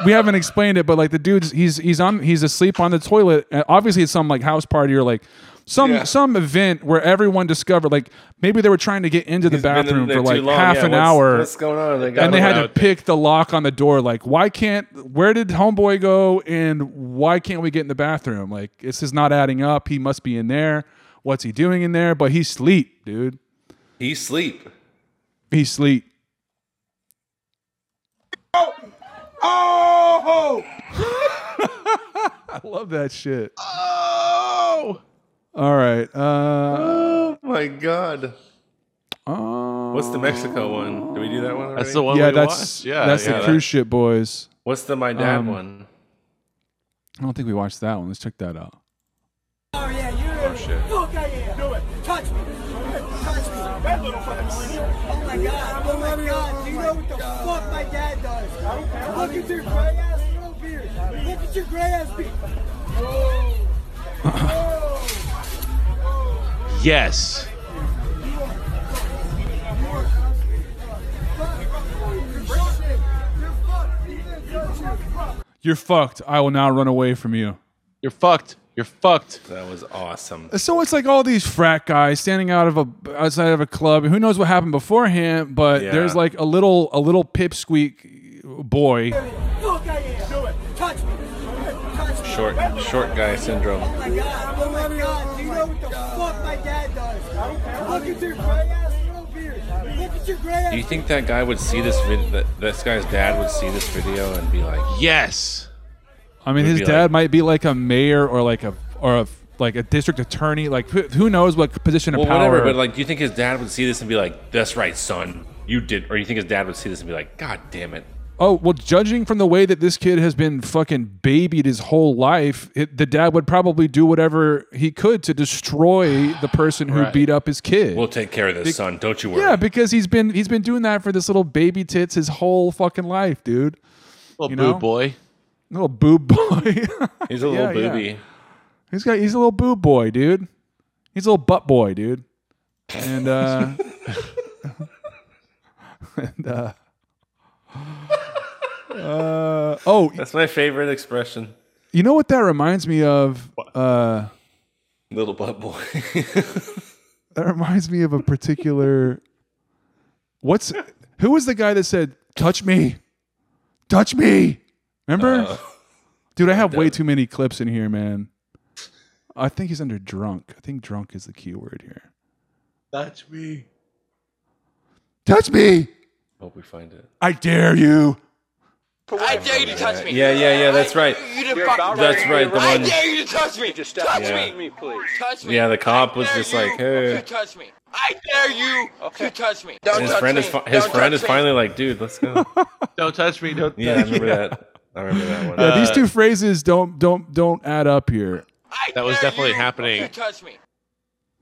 we haven't explained it, but like the dude's, he's he's on, he's asleep on the toilet. And obviously, it's some like house party or like some Yeah. some event where everyone discovered like maybe they were trying to get into the He's bathroom for like half Yeah, an what's- hour. What's going on? They and they had to pick the lock on the door. Like, why can't? Where did homeboy go? And why can't we get in the bathroom? Like, this is not adding up. He must be in there. What's he doing in there? But he's sleep, dude. He sleep. He's sleep. Oh. Oh, [LAUGHS] I love that shit. Oh. All right. Uh, Oh my god. uh, What's the Mexico one? Did we do that one? Already? That's the one yeah, we that's watched. Yeah, that's yeah, the cruise ship boys. What's the my dad Um, one? I don't think we watched that one. Let's check that out. Oh, yeah, you Oh shit. Look, I am. Do it. Touch me. Touch me. That little fucking Oh my god. Oh my god. Do you know what the fuck my dad does? Look at your gray ass little beard. Look at your gray ass beard. Whoa. Whoa. Yes. You're fucked. I will now run away from you. You're fucked. You're fucked. That was awesome. So it's like all these frat guys standing out of a outside of a club. Who knows what happened beforehand? But Yeah. there's like a little a little pipsqueak boy. Short short guy syndrome. Oh my god. Oh my god. Do you know what the fuck my dad does? Look at your gray ass little beard. Look at your gray ass Do you think that guy would see this vid? That this guy's dad would see this video and be like, Yes. I mean, his dad like- might be like a mayor or like a or a like a district attorney. Like who, who knows what position of well, power? whatever. But like, do you think his dad would see this and be like, "That's right, son, you did," or you think his dad would see this and be like, "God damn it." Oh well, judging from the way that this kid has been fucking babied his whole life, it, the dad would probably do whatever he could to destroy the person who Right. beat up his kid. We'll take care of this, Be- son. Don't you worry. yeah, because he's been he's been doing that for this little baby tits his whole fucking life, dude. Little You boo know? boy. Little boob boy. [LAUGHS] He's a little Yeah, yeah. booby. He's got he's a little boob boy, dude. He's a little butt boy, dude. And uh [LAUGHS] [LAUGHS] and uh uh oh, That's my favorite expression. you know what that reminds me of? Uh Little butt boy. [LAUGHS] that reminds me of a particular what's who was the guy that said touch me touch me remember Uh, dude i have way too many clips in here man i think he's under drunk i think drunk is the key word here Touch me. touch me Hope we find it. i dare you I dare you to touch me. Yeah, yeah, yeah. That's right. You to fucking That's right. The I one. dare you to touch me. Just touch Yeah. me, please. Touch me. Yeah, the cop was dare just like, "Hey." To touch me. I dare you to touch me. Don't his touch friend me. is fi- his Don't friend touch is me. finally like, dude, let's go. [LAUGHS] Don't touch me. Don't. Yeah, I remember that. I remember that one. yeah these Uh, two phrases don't don't don't add up here That was definitely happening. To touch me.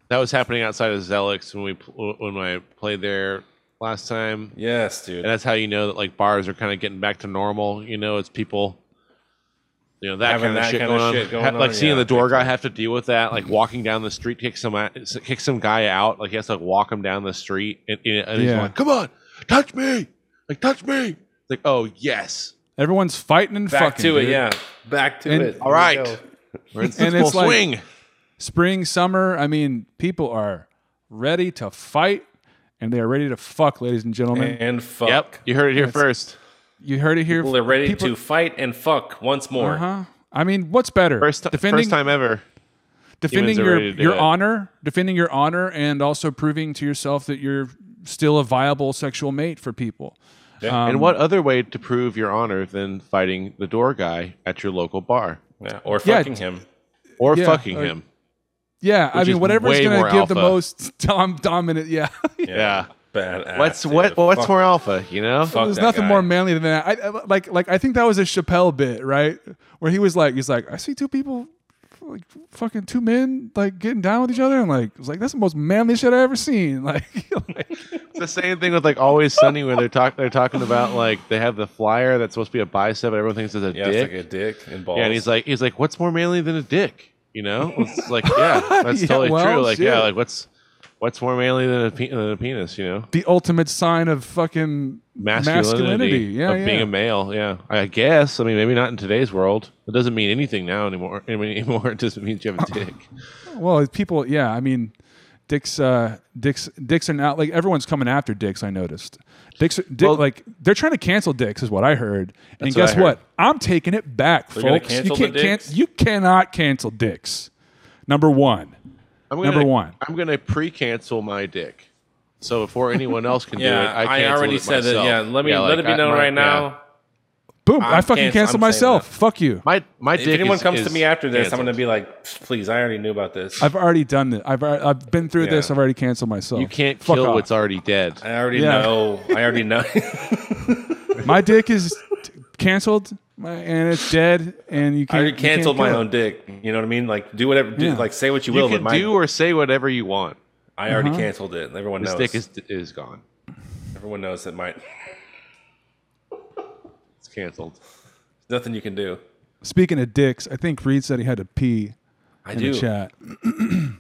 That was happening outside of Zelix when we pl- when I played there last time. Yes, dude. And that's how you know that like bars are kind of getting back to normal. You know, it's people. You know that Having kind of that shit kind going of on. shit going Ha- on, like seeing yeah, the door guy have to deal with that. Like walking down the street, kick some uh, kick some guy out. Like he has to walk him down the street, and, and he's Yeah. like, "Come on, touch me, like touch me." It's like, oh yes, everyone's fighting and Back fucking to it, yeah. Back to And- it. All right. Here we right. go. We're in and full it's like swing. spring, summer. I mean, people are ready to fight, and they are ready to fuck, ladies and gentlemen. And fuck. Yep, you heard it here That's- first. You heard it here. People are ready People- to fight and fuck once more. Uh-huh. I mean, what's better? First, ti- defending, first time ever. defending your ready to do your it. honor, defending your honor, and also proving to yourself that you're still a viable sexual mate for people. Um, and what other way to prove your honor than fighting the door guy at your local bar? Yeah, or Yeah, fucking him. Or Yeah, fucking uh, him. Yeah, I Which mean, is whatever's going to give the most dom- dominant. Yeah. [LAUGHS] Yeah. Badass. What's what? dude. What's Fuck. more alpha? You know. Fuck There's nothing guy. more manly than that. I, I like like I think that was a Chappelle bit, right? Where he was like, he's like, I see two people, like fucking two men, like getting down with each other, and like, it's like that's the most manly shit I ever seen. [LAUGHS] [LAUGHS] Like, It's the same thing with like Always Sunny, where they're talk they're talking about like they have the flyer that's supposed to be a bicep, but everyone thinks it's a Yeah, dick. it's like a dick and balls. Yeah, and he's like, he's like, what's more manly than a dick? You know, it's like, yeah, [LAUGHS] that's Yeah, totally well, true. Like, yeah, like what's what's more manly than a, pe- than a penis? You know, the ultimate sign of fucking masculinity, masculinity. Yeah, of yeah. being a male. Yeah, I guess. I mean, maybe not in today's world. It doesn't mean anything now anymore. I [LAUGHS] mean, anymore, it just means you have a [LAUGHS] dick. well, people, yeah. I mean, dicks, uh, dicks, dicks are now like everyone's coming after dicks. I noticed. Dicks, dick, Well- like they're trying to cancel dicks, is what I heard. And That's what guess heard. what? I'm taking it back, They're folks. You cancel the can't, can't, dicks? you cannot cancel dicks. Number one. I'm gonna, Number one. I'm gonna pre-cancel my dick. So before anyone else can do it, I, can't. I already it said that. myself. Yeah, let me let like, it be I- known my- right yeah. now. Boom! I'm i fucking canc- cancel myself. that. Fuck you. My my If dick anyone is- comes to me after this, I'm going to be like, please, I already knew about this. I've already done it. I've alre- I've been through this. I've already canceled myself. You can't Fuck kill off. what's already dead. I already Yeah. know. I already know. [LAUGHS] My dick is t- canceled, my, and it's dead, and you can't. I already you can't canceled my kill it. own dick. You know what I mean? Like, do whatever. Do, Yeah. like, say what you You will. can but my, do or say whatever you want. I already Uh-huh. canceled it. Everyone This knows. dick is is gone. Everyone knows that my It's canceled. nothing you can do. Speaking of dicks, I think Reed said he had to pee. I in do. The chat. [CLEARS THROAT]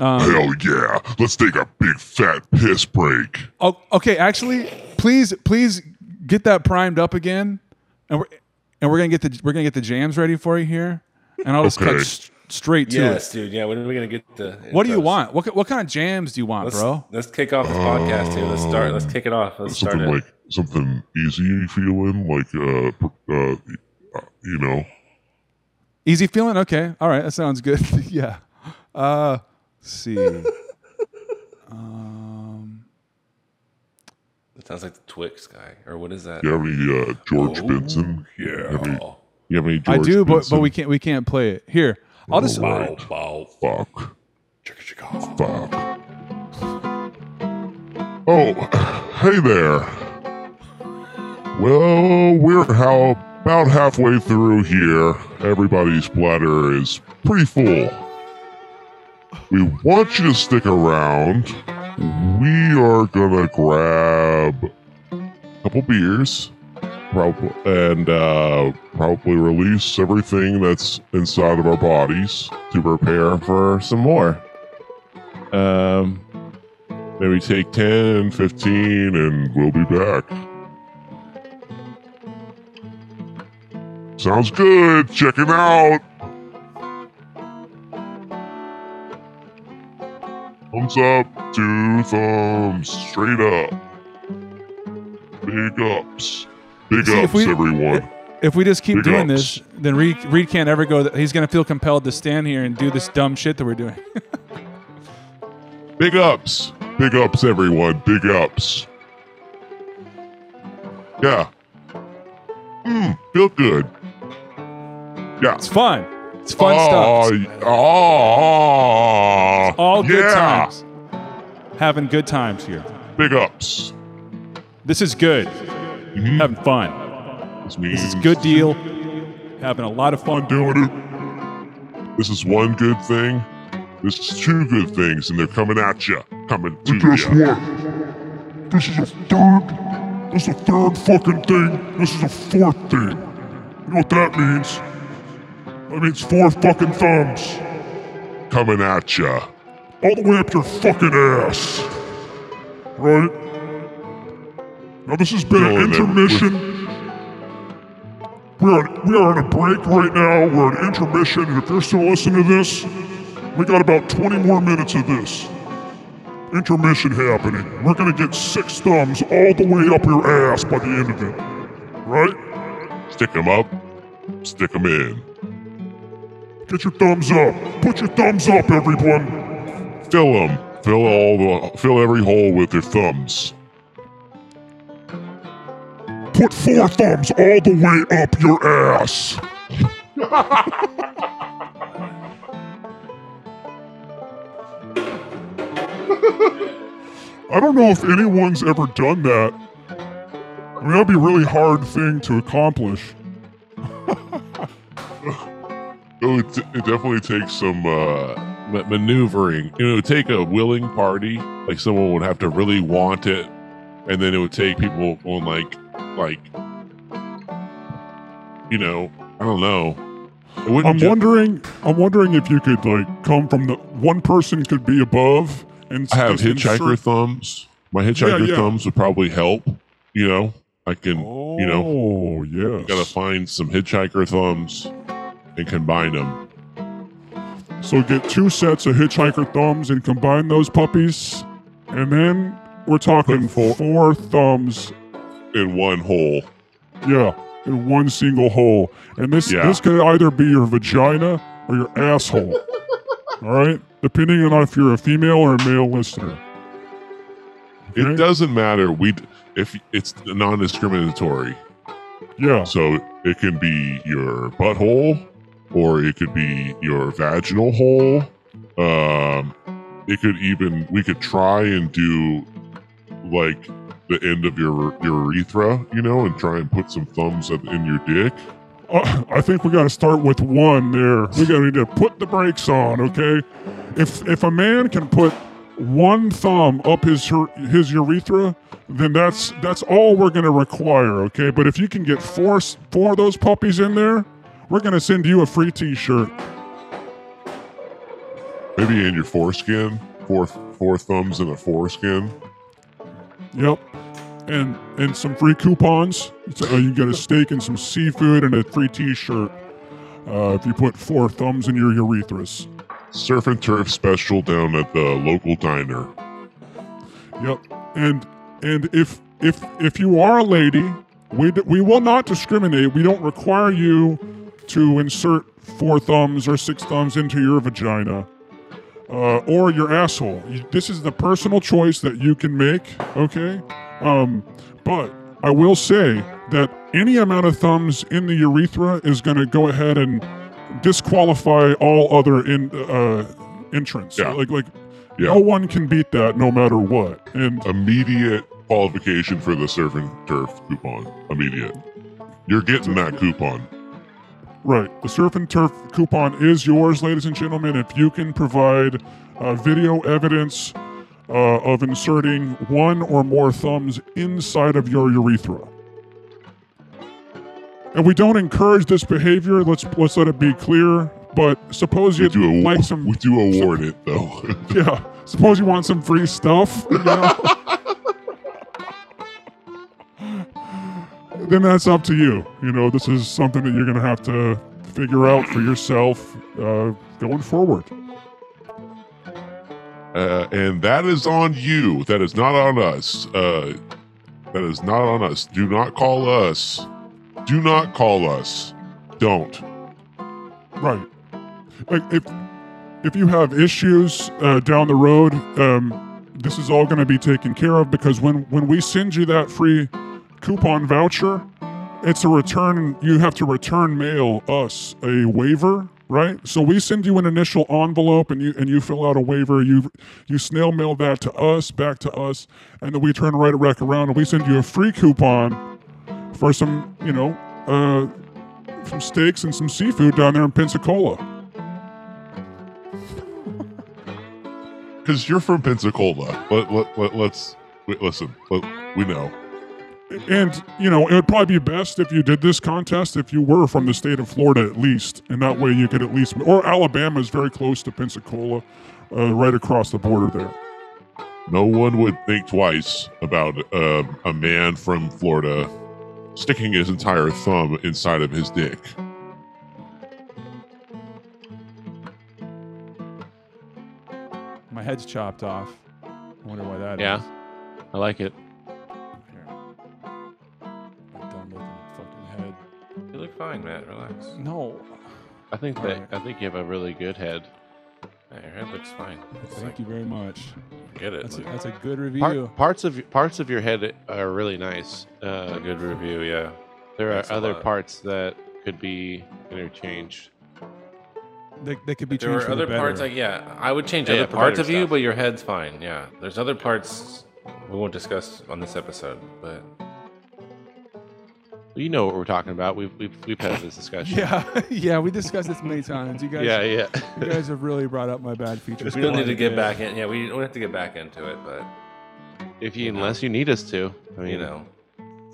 Um, Hell yeah. Let's take a big fat piss break. Oh, okay. Actually, please, please get that primed up again, and we're and we're gonna get the we're gonna get the jams ready for you here, and I'll just cut Okay. s- straight to Yes, it. dude. Yeah. When are we gonna get the? What do you want? What ki- what kind of jams do you want, Let's, bro? let's kick off this podcast here. Let's start. Let's kick it off. Let's start Something it. like something easy feeling, like uh, pr- uh, uh, you know. Easy feeling? Okay. All right. That sounds good. [LAUGHS] yeah. Uh, let's see. [LAUGHS] um, It sounds like the Twix guy, or what is that? You have any uh, George Oh, Benson? yeah. You have any, you have any I George do, but Benson? but we can't we can't play it here. I'll just. Right. Fuck. Fuck. Oh, hey there. Well, we're how about halfway through here. Everybody's bladder is pretty full. We want you to stick around. We are gonna grab a couple beers, probably, and uh, probably release everything that's inside of our bodies to prepare for some more. Um, maybe take 10, 15, and we'll be back. Sounds good. Check it out. Thumbs up, two thumbs, straight up. Big ups. Big See, if ups, we- everyone. If we just keep Big doing ups. this, then Reed, Reed can't ever go. He's gonna feel compelled to stand here and do this dumb shit that we're doing. Big ups. Big ups, everyone. Big ups. Yeah. Mm, feel good. Yeah. It's fun. It's fun oh, stuff. Oh, All good yeah. times. Having good times here. Big ups. This is good. Mm-hmm. Having fun. This, This is a good deal. Having a lot of fun doing it. This is one good thing. This is two good things, and they're coming at you. Coming to guess you. what? This is a third. This is a third fucking thing. This is a fourth thing. You know what that means? That means four fucking thumbs. Coming at you. All the way up your fucking ass. Right? Now this has been an intermission. We are we are on a break right now. We're on intermission, and if you're still listening to this, we got about 20 more minutes of this intermission happening. We're gonna get six thumbs all the way up your ass by the end of it, right? Stick them up, stick them in. Get your thumbs up. Put your thumbs up, everyone. Fill them. Fill all the fill every hole with your thumbs. Put four thumbs all the way up your ass. I don't know if anyone's ever done that. I mean, that'd be a really hard thing to accomplish. [LAUGHS] Oh, it, it definitely takes some uh, ma- maneuvering. You know, it would take a willing party. Like someone would have to really want it, and then it would take people on like, like, you know, I don't know. I'm ju- wondering. I'm wondering if you could like come from the one person could be above and I have hitchhiker insert- thumbs. My hitchhiker yeah. thumbs would probably help. You know, I can. you know, Oh yes. gotta find some hitchhiker thumbs and combine them. So get two sets of hitchhiker thumbs and combine those puppies, and then we're talking four thumbs in one hole. Yeah, in one single hole. And this Yeah. this could either be your vagina or your asshole. [LAUGHS] All right, depending on if you're a female or a male listener. It doesn't matter. We if it's non-discriminatory. Yeah. So it can be your butthole, or it could be your vaginal hole. Um, it could even we could try and do like the end of your your urethra, you know, and try and put some thumbs up in your dick. Uh, I think we got to start with one there. We got to put the brakes on, okay? If if a man can put one thumb up his his urethra, then that's that's all we're going to require, okay? But if you can get four four of those puppies in there, we're going to send you a free T-shirt. Maybe in your foreskin, four four thumbs in a foreskin. Yep. And and some free coupons. Uh, you get a steak and some seafood and a free T-shirt uh, if you put four thumbs in your urethras. Surf and turf special down at the local diner. Yep. And and if if if you are a lady, we d- we will not discriminate. We don't require you to insert four thumbs or six thumbs into your vagina uh, or your asshole. This is the personal choice that you can make. Okay. Um, but I will say that any amount of thumbs in the urethra is going to go ahead and disqualify all other in uh, entrants. Yeah. Like like Yeah. no one can beat that no matter what. And Immediate qualification for the surf and turf coupon. Immediate. You're getting that coupon. Right, the surf and turf coupon is yours, ladies and gentlemen, if you can provide uh, video evidence uh, of inserting one or more thumbs inside of your urethra. And we don't encourage this behavior. Let's let's let it be clear. But suppose you do like some. We do award it though. [LAUGHS] yeah. Suppose you want some free stuff. You know? [LAUGHS] then that's up to you. You know, this is something that you're going to have to figure out for yourself uh, going forward. Uh, and that is on you. That is not on us. Uh, that is not on us. Do not call us. Do not call us. Don't. Right. Like if if you have issues uh, down the road, um, this is all going to be taken care of because when when we send you that free coupon voucher, it's a return. You have to return mail us a waiver, right? So we send you an initial envelope and you and you fill out a waiver. You you snail mail that to us, back to us, and then we turn right back around and we send you a free coupon for some, you know, uh, some steaks and some seafood down there in Pensacola. [LAUGHS] Because you're from Pensacola. Let, let, let, let's wait, listen. Let, we know. And, you know, it would probably be best if you did this contest if you were from the state of Florida at least. And that way you could at least, or Alabama is very close to Pensacola, uh, right across the border there. No one would think twice about uh, a man from Florida sticking his entire thumb inside of his dick. My head's chopped off. I wonder why that is. Yeah, I like it. Fine, Matt. Relax. No. I think that I think you have a really good head. Yeah, your head looks fine. It's Thank like- you very much. Get it. That's a, like- that's a good review. Part, parts of parts of your head are really nice. Uh, a good review, yeah. There are Thanks a other lot. parts that could be interchanged. They, they could be There changed are for the other parts, better. like yeah, I would change Yeah, other for parts better of you, stuff. but your head's fine. Yeah, there's other parts we won't discuss on this episode, but You know what we're talking about. We've we've, we've had this discussion. Yeah, [LAUGHS] yeah, we discussed this many times. You guys, Yeah, yeah. you guys have really brought up my bad we features. still need quite to get bit. back in. Yeah, we don't have to get back into it, but If you unless you need us to, I mean, you know,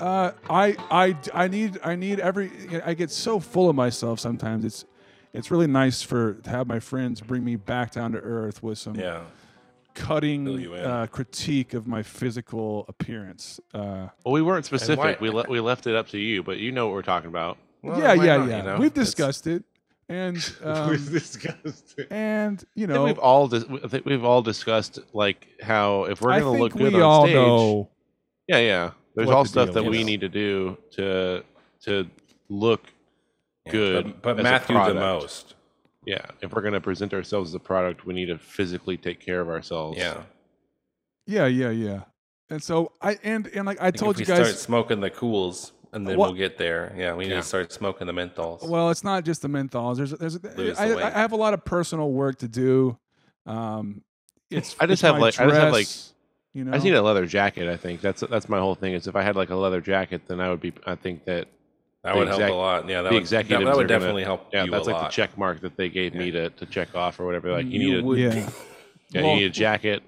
Uh, I, I, I need, I need every. I get so full of myself sometimes. It's, it's really nice for to have my friends bring me back down to earth with some yeah. Cutting uh, critique of my physical appearance. Uh, well, we weren't specific. why- we [LAUGHS] le- we left it up to you, but you know what we're talking about. Well, yeah, yeah, not, yeah. you know? We've It's- discussed it, and [LAUGHS] um, discussed it. and you know, we've all dis- I think we've all discussed like how if we're gonna think look good we on all stage, know yeah, yeah. There's all the stuff deal that we is. need to do to to look Yeah, good. but, but Matthew the most. Yeah, if we're gonna present ourselves as a product, we need to physically take care of ourselves. Yeah, yeah, yeah, yeah. And so I and and like I think told if you we guys, start smoking the cools, and then What- we'll get there. Yeah, we need Yeah. to start smoking the menthols. Well, it's not just the menthols. There's there's Lose I, the I weight. have a lot of personal work to do. Um, it's I just it's have, my like- I just have, like- you know. I just need a leather jacket. I think that's that's my whole thing. Is if I had like a leather jacket, then I would be. I think that that the would help a lot. Yeah, that the would, executives that, that would are gonna- definitely help Yeah, you that's a like lot. the check mark that they gave me to, to check off or whatever. Like you, You need a would yeah, be. you need a jacket,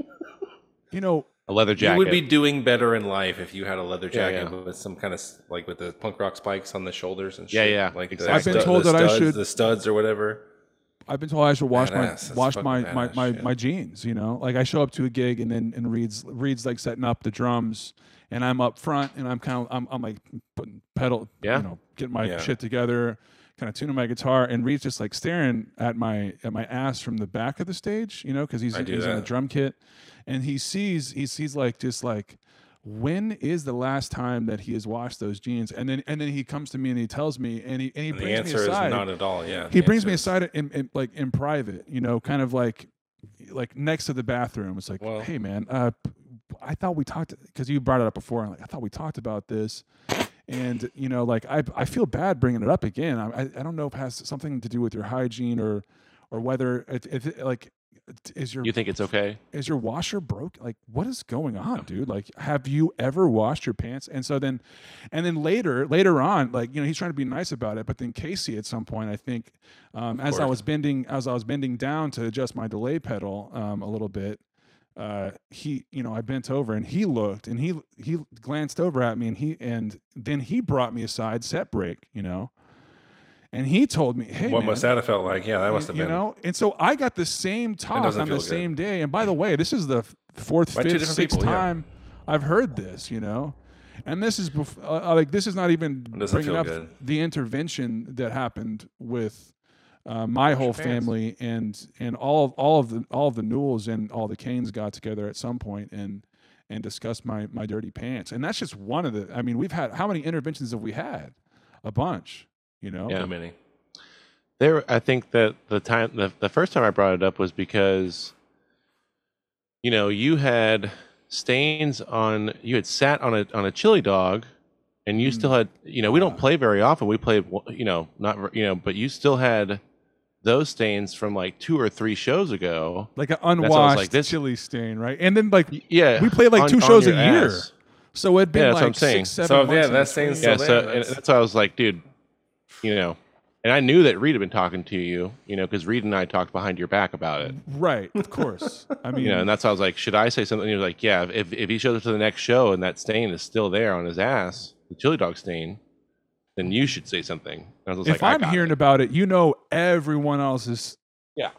you know, a leather jacket. You would be doing better in life if you had a leather jacket yeah. with some kind of like with the punk rock spikes on the shoulders and Yeah, shit. yeah, Like the exactly. I've been stud- told the that I should- the studs or whatever. I've been told I should wash Badass. my That's wash my my badass my, shit. my jeans. You know, like I show up to a gig and then and reads reads like setting up the drums, and I'm up front and I'm kind of I'm, I'm like putting pedal, Yeah. you know, getting my Yeah. shit together, kind of tuning my guitar, and Reed's just like staring at my at my ass from the back of the stage, you know, because he's he's in a drum kit, and he sees he sees like just like. When is the last time that he has washed those jeans? And then and then he comes to me and he tells me and he and he And the brings answer me is aside. not at all. Yeah, he brings me aside in, in like in private, you know, kind of like like next to the bathroom. It's like, Well- hey man, uh, I thought we talked because you brought it up before. I'm like, I thought we talked about this, and you know, like I I feel bad bringing it up again. I I, don't know if it has something to do with your hygiene or or whether if, if like is your You think it's okay? is your washer broke? Like, what is going on, dude? Like, have you ever washed your pants? And so then, and then later, later on, like, you know, he's trying to be nice about it. But then Casey, at some point, I think, um, as I was bending, as I was bending down to adjust my delay pedal um, a little bit, uh, he, you know, I bent over and he looked and he he glanced over at me and he and then he brought me aside, set break, you know, and he told me, hey, what man, must that have felt like? Yeah, that must have you been. know and so i got the same talk on the good. same day and by the way this is the fourth By fifth sixth people, yeah. time i've heard this you know and this is bef- uh, like this is not even bringing up good. the intervention that happened with uh, my whole your family and and all of all of the all of the Newells and all the Canes got together at some point and and discussed my my dirty pants and that's just one of the I mean we've had how many interventions have we had a bunch you know Yeah. Too many. There, I think that the time, the, the first time I brought it up was because, you know, you had stains on, you had sat on a on a chili dog, and you still had, you know, we don't play very often. We play, you know, not, ver- you know, but you still had those stains from like two or three shows ago. like an That's why I was unwashed like, this- chili stain, right? And then like Yeah, we played like on- two shows a your year, ass. so it'd been Yeah, that's what I'm like saying. six, seven So, months. yeah, in that between. stain's Yeah, So so there, and that's- that's why I was like, dude, you know, and I knew that Reed had been talking to you, you know, because Reed and I talked behind your back about it. right? Of course. I mean, [LAUGHS] you know, and that's why I was like, should I say something? He was like, yeah, if, if he shows up to the next show and that stain is still there on his ass, the chili dog stain, then you should say something. If like, I'm hearing it. about it, you know, everyone else has Yeah.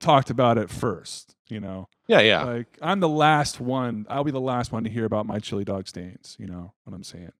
talked about it first. You know, yeah, yeah, like I'm the last one. I'll be the last one to hear about my chili dog stains. You know what I'm saying?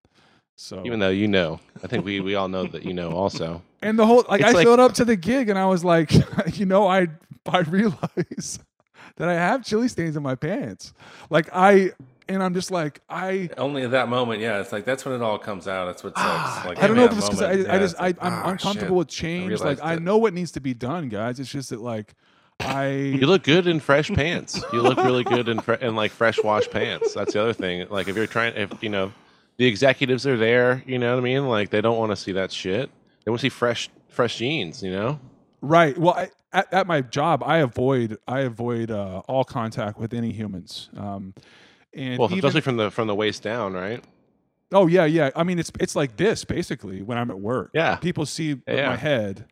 So Even though you know, I think we we all know that you know also. [LAUGHS] and the whole like It's I like- showed up to the gig and I was like, [LAUGHS] you know, I I realize [LAUGHS] that I have chili stains in my pants. Like I and I'm just like I Only at that moment, yeah. It's like that's when it all comes out. That's what sucks. Like I don't know if that it's because I, moment, I just it's I, like, I'm ah, uncomfortable shit. with change. Like realized I know what needs to be done, guys. It's just that like I You look good in fresh [LAUGHS] pants. You look really good in fre- in like fresh wash pants. That's the other thing. Like if you're trying, if you know, the executives are there. You know what I mean? Like they don't want to see that shit. They want to see fresh fresh jeans. You know? Right. Well, I, at, at my job, I avoid I avoid uh, all contact with any humans. Um, and Well, even- especially from the from the waist down, right? oh yeah, yeah. I mean, it's it's like this basically when I'm at work. Yeah. People see Yeah. my head,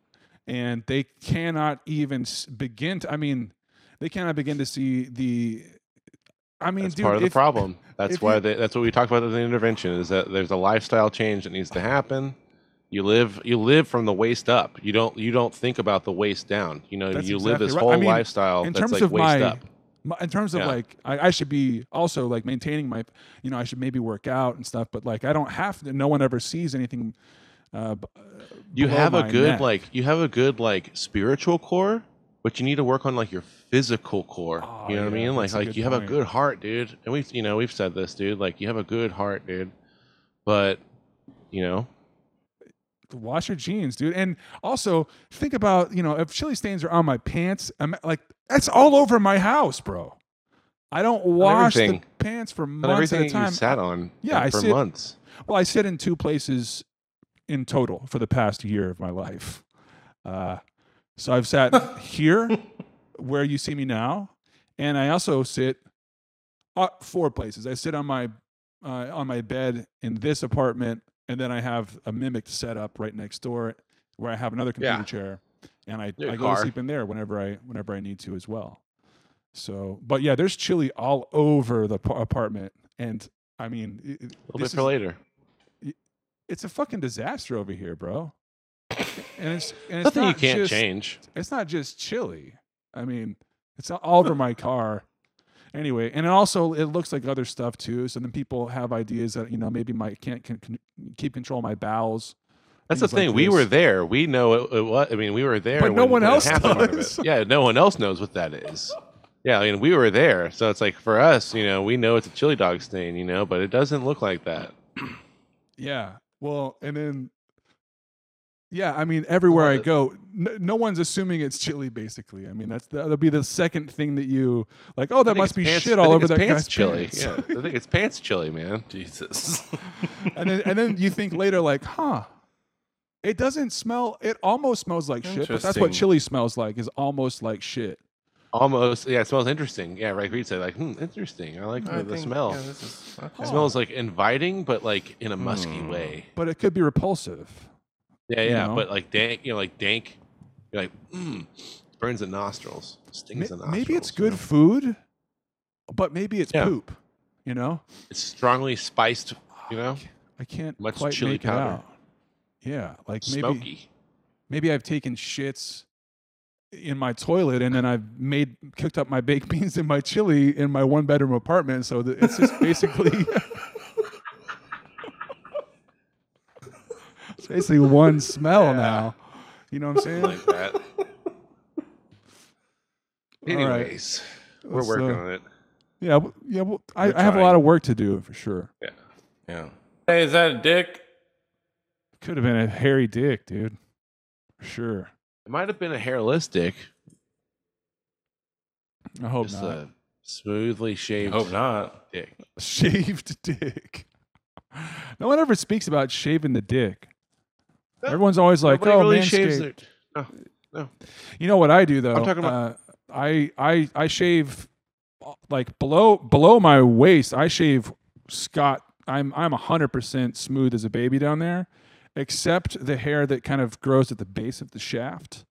and they cannot even begin to. I mean, they cannot begin to see the. I mean, That's dude, part of the if- problem. That's why you- they, that's what we talked about in the intervention is that there's a lifestyle change that needs to happen. You live you live from the waist up. You don't you don't think about the waist down. You know you live this right. whole I mean, lifestyle in that's terms like of waist my, up. In terms of Yeah. like I, I should be also like maintaining my you know i should maybe work out and stuff but like i don't have to no one ever sees anything uh, You have a good neck. like you have a good like spiritual core, but you need to work on like your physical core. you know what I Oh, mean? Like like you have a good heart, dude. And we've you know we've said this, dude. Like you have a good heart, dude. But you know wash your jeans dude. And also think about you know if chili stains are on my pants I'm like that's all over my house bro. I don't wash the pants for months everything at a time you sat on yeah i for sit months. well i sit in two places in total for the past year of my life. Uh, so i've sat [LAUGHS] here where you see me now and i also sit uh, four places. I sit on my uh, on my bed in this apartment and then i have a mimicked setup right next door where i have another computer Yeah. chair and i, Your I go car. to sleep in there whenever i whenever i need to as well so but yeah there's chili all over the pa- apartment and i mean it- A little this bit for is- later. it's a fucking disaster over here, bro. And it's and it's Nothing you can't just- change. It's not just chili. I mean, it's all over my car. Anyway, and it also it looks like other stuff too. So then people have ideas that you know maybe my can't can, can keep control of my bowels. That's the things like thing. we this. were there. We know it, it was. I mean, we were there. But no when- one else happened part of does. Yeah, no one else knows what that is. Yeah, I mean, we were there, so it's like for us, you know, we know it's a chili dog stain, you know, but it doesn't look like that. Yeah. Well, and then yeah, I mean, everywhere I go, no, no one's assuming it's chili. Basically, I mean, that's that'll be the second thing that you like. Oh, that must be pants- shit all over it's that pants guy's chili. pants. Yeah, I think it's pants chili, man. [LAUGHS] Jesus. and then and then you think later like, huh? It doesn't smell. It almost smells like shit, but that's what chili smells like. Is almost like shit. Almost, yeah, it smells interesting. Yeah, right. Reed said like, hmm, interesting. I like I the, the think- smell. yeah, this is- okay. It smells like inviting, but like in a musky Hmm. way. But it could be repulsive. Yeah, you yeah, know? but like dank, you know, like dank. You're like, mm, burns the nostrils, stings the nostrils. Maybe it's good food, but maybe it's Yeah. poop. You know, It's strongly spiced. You know, I can't much quite chili make powder. it out. Yeah, like maybe Smoky. maybe I've taken shits in my toilet and then I've made cooked up my baked [LAUGHS] beans and my chili in my one bedroom apartment. So it's just basically [LAUGHS] it's basically one smell now. You know what I'm [LAUGHS] saying? like that. [LAUGHS] All right. Anyways, we're Let's, working uh, on it. Yeah, yeah. Well, I, I have a lot of work to do for sure. Yeah. Yeah. Hey, is that a dick? Could have been a hairy dick, dude. For sure. It might have been a hairless dick. I hope Just not. a smoothly shaved. Hope not. Dick. [LAUGHS] Shaved dick. No one ever speaks about shaving the dick. Everyone's always like, Nobody "Oh, really manscaped." shaves their- No, no. You know what I do though? I'm talking about- uh, I I I shave like below below my waist. I shave Scott. I'm I'm hundred percent smooth as a baby down there, except the hair that kind of grows at the base of the shaft,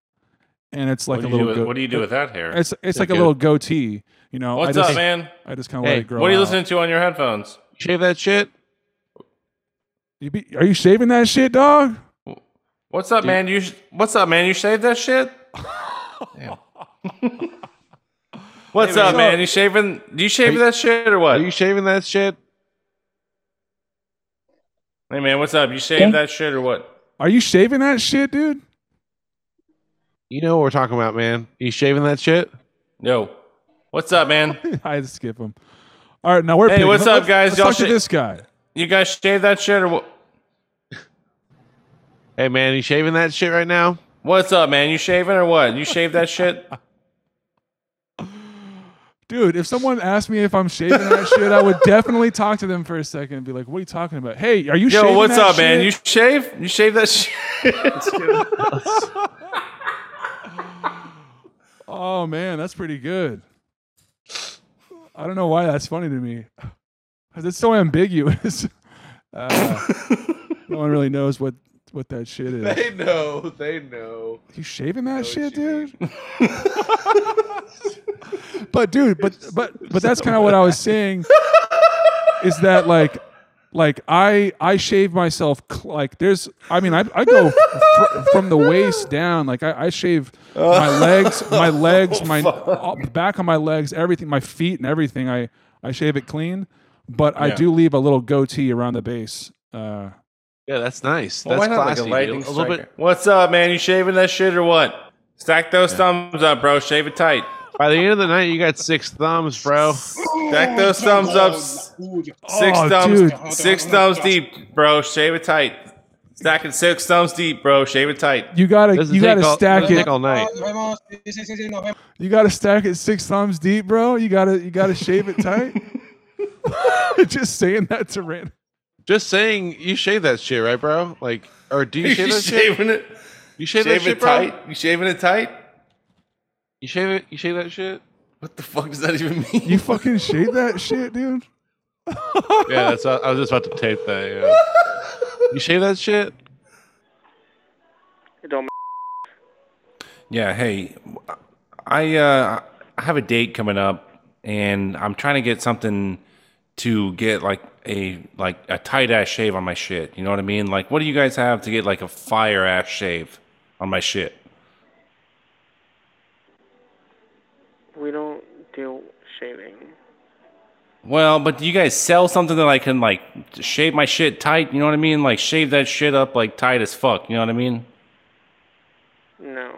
and it's like What a do you do little. with- what do you do with that hair? It's it's Is like it a little goatee. You know. What's I just, up, man? I just kind of Hey, let it grow. What are you out. listening to on your headphones? Shave that shit. You be, are you shaving that shit, dog? What's up, man? You sh- what's up, man? You shaved that shit? [LAUGHS] What's Hey, man, up, man? You shaving? Do you shave that shit or what? Are you shaving that shit? Hey man, what's up? You shaved that shit or what? Are you shaving that shit, dude? You know what we're talking about, man. You shaving that shit? Yo, what's up, man? [LAUGHS] I had to skip him. All right, now we're Hey, picking. what's Let's- up, guys? Let's Y'all talk to sh- this guy. You guys shave that shit or what? Hey man, you shaving that shit right now? What's up, man? You shaving or what? You shave that shit? Dude, if someone asked me if I'm shaving that shit, I would definitely talk to them for a second and be like, "What are you talking about? Hey, are you Yo, shaving what's that up, man? You shave? You shave that shit? [LAUGHS] Oh man, that's pretty good. I don't know why that's funny to me. 'Cause it's so ambiguous. [LAUGHS] Uh, no one really knows what what that shit is. They know. They know. You shaving that shit, dude? [LAUGHS] but dude, but but but that's kind of what I was saying. Is that like like I I shave myself cl- like there's I mean I I go fr- from the waist down like I, I shave my legs my [LAUGHS] legs my all- back of my legs everything my feet and everything I I shave it clean but I Yeah. do leave a little goatee around the base. Uh, Yeah, that's nice. Well, that's why not classy. like a dude. a little bit. What's up, man? You shaving that shit or what? Stack those thumbs up, bro. Shave it tight. By the end of the night, you got six thumbs, bro. Stack those thumbs up. s- Six Oh, thumbs, dude. six thumbs deep, bro. Shave it tight. Stacking six thumbs deep, bro. Shave it tight. you gotta Doesn't you gotta all- stack doesn't it. take all night. You gotta stack it six thumbs deep, bro. You gotta you gotta shave it tight. [LAUGHS] [LAUGHS] Just saying that to random. Just saying, you shave that shit, right, bro? Like, or do you [LAUGHS] You shave that shit? shaving it? You shave, Shave that shit, it bro? tight. You shaving it tight? You shave it? You shave that shit? What the fuck does that even mean? You fucking shave that shit, dude. [LAUGHS] Yeah, that's. I was just about to tape that. Yeah. [LAUGHS] You shave that shit? It don't Yeah, hey, I uh, I have a date coming up, and I'm trying to get something to get like a like a tight ass shave on my shit. You know what I mean? Like, what do you guys have to get like a fire ass shave on my shit? we don't do shaving. Well, but do you guys sell something that I can like shave my shit tight? You know what I mean? Like shave that shit up like tight as fuck. You know what I mean? No.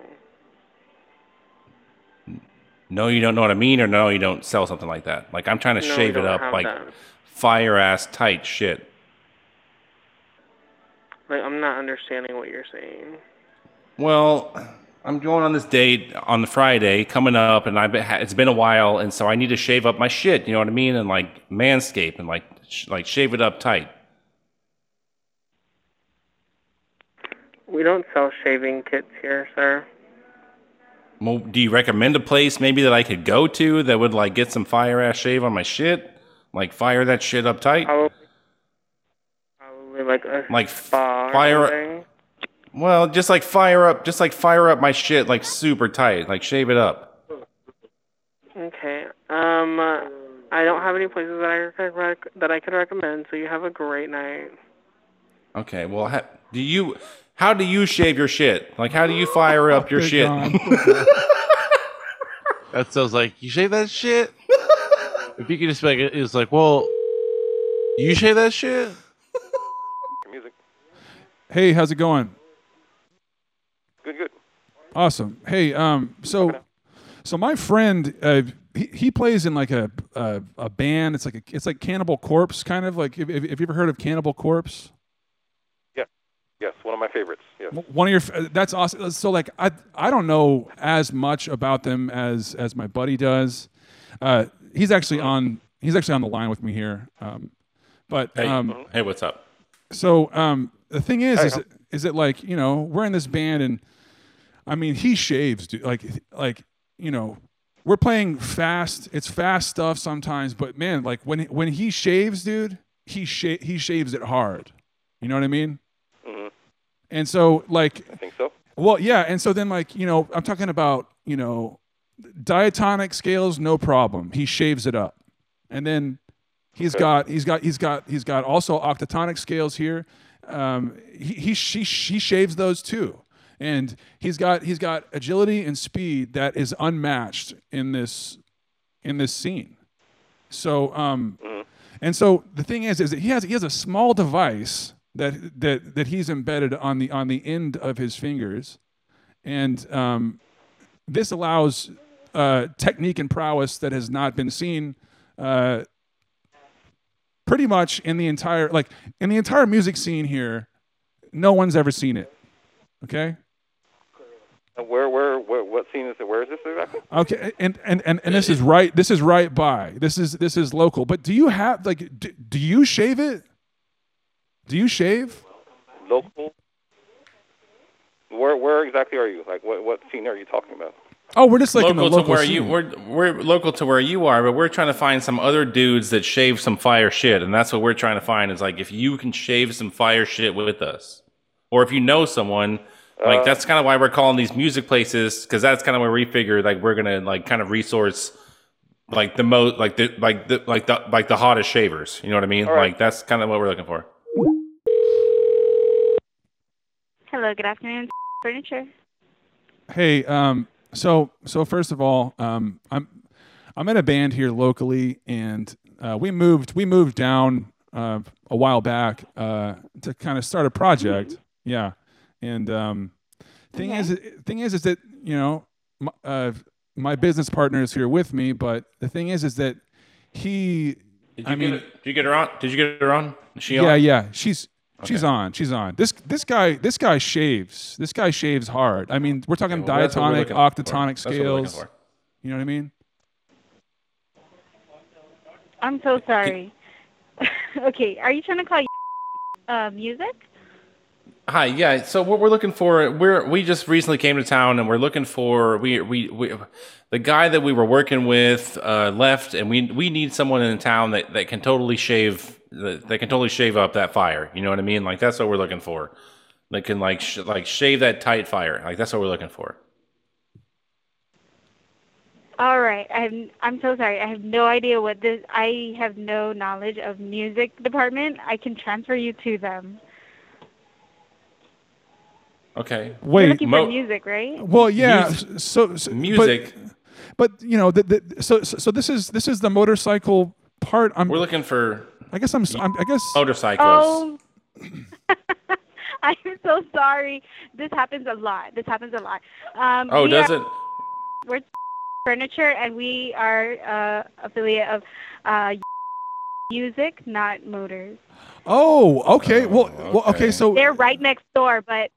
No, you don't know what I mean, or no, you don't sell something like that. Like I'm trying to No, shave it up like that. Fire ass tight shit. Like I'm not understanding what you're saying. Well, I'm going on this date on the Friday coming up, and I've been, it's been a while, and so I need to shave up my shit. You know what I mean? And like manscape and like sh- like shave it up tight. We don't sell shaving kits here, sir. Well, do you recommend a place maybe that I could go to that would like get some fire ass shave on my shit? Like fire that shit up tight? Probably, probably like a Like fire- something. Well, just like fire up, just like fire up my shit like super tight, like shave it up. Okay. Um, I don't have any places that I could rec- that I could recommend. So you have a great night. Okay, well, ha- do you? How do you shave your shit? Like, how do you fire up your shit? [LAUGHS] That sounds like you shave that shit. [LAUGHS] if you could just make it, it's like, well, you shave that shit. Music. Hey, how's it going? Good, good. Awesome. Hey, um, so so my friend, uh, he, he plays in like a, a a band. It's like a, it's like Cannibal Corpse, kind of like. Have, have you ever heard of Cannibal Corpse? Yeah. Yes, one of my favorites. Yes. One of your that's awesome. So like I I don't know as much about them as as my buddy does. Uh, he's actually on he's actually on the line with me here. Um, but Hey, um, hey, what's up? so um, the thing is, Hey, is, it, is it like you know we're in this band and I mean he shaves, dude. Like like you know we're playing fast. It's fast stuff sometimes, but man, like when when he shaves, dude, he sha- he shaves it hard. You know what I mean? Mm-hmm. And so like I think so. well, yeah, and so then like you know, I'm talking about you know, diatonic scales, no problem. He shaves it up, and then he's got he's got he's got he's got also octatonic scales here. Um, he he she she shaves those too, and he's got he's got agility and speed that is unmatched in this in this scene. So um, and so the thing is, is that he has he has a small device that that that he's embedded on the on the end of his fingers, and um, this allows uh, technique and prowess that has not been seen. Uh, pretty much in the entire like in the entire music scene here, no one's ever seen it. Okay. And where, where, where, what scene is it? Where is this exactly? Okay, and and and, and this is right. This is right by. This is this is local. But do you have like do, do you shave it? Do you shave? Local. Where, where exactly are you? Like, what, what scene are you talking about? Oh, we're just like in local, the local to where scene. you we're we're local to where you are, but we're trying to find some other dudes that shave some fire shit, and that's what we're trying to find. Is like if you can shave some fire shit with us, or if you know someone, like Uh, that's kind of why we're calling these music places because that's kind of where we figure like we're gonna like kind of resource like the most like the like the like the like the hottest shavers. You know what I mean? All right. Like that's kind of what we're looking for. Hello, good afternoon, furniture. Hey, um, so so first of all, um, I'm I'm in a band here locally, and uh, we moved we moved down uh, a while back uh, to kind of start a project. Yeah, and um, thing is thing is is that you know my, uh, my business partner is here with me, but the thing is is that he. Did you I mean, get? Did you get her on? Did you get her on? Is she yeah, on? yeah. She's she's on. She's on. This this guy this guy shaves. This guy shaves hard. I mean, we're talking well, that's what we're diatonic, for. octatonic That's what we're looking scales. You know what I mean? I'm so sorry. [LAUGHS] okay, are you trying to call uh, music? Hi, yeah. So what we're looking for, we're we just recently came to town, and we're looking for we we, we the guy that we were working with uh, left, and we we need someone in town that, that can totally shave that, that can totally shave up that fire. You know what I mean? Like that's what we're looking for. That can like sh- like shave that tight fire. Like that's what we're looking for. All right, I'm I'm so sorry. I have no idea what this. I have no knowledge of music department. I can transfer you to them. Okay. Wait, You're looking Mo- for music, right? Well, yeah. Mus- s- so, so music. but, you know, the, the, so, so so this is this is the motorcycle part. I'm. We're looking for I guess I'm. s- I'm I guess. motorcycles. Oh, [LAUGHS] I'm so sorry. This happens a lot. This happens a lot. Um, Oh, does are- it? We're furniture, and we are uh, affiliate of uh, music, not motors. Oh, okay. Well, well, okay. So. They're right next door, but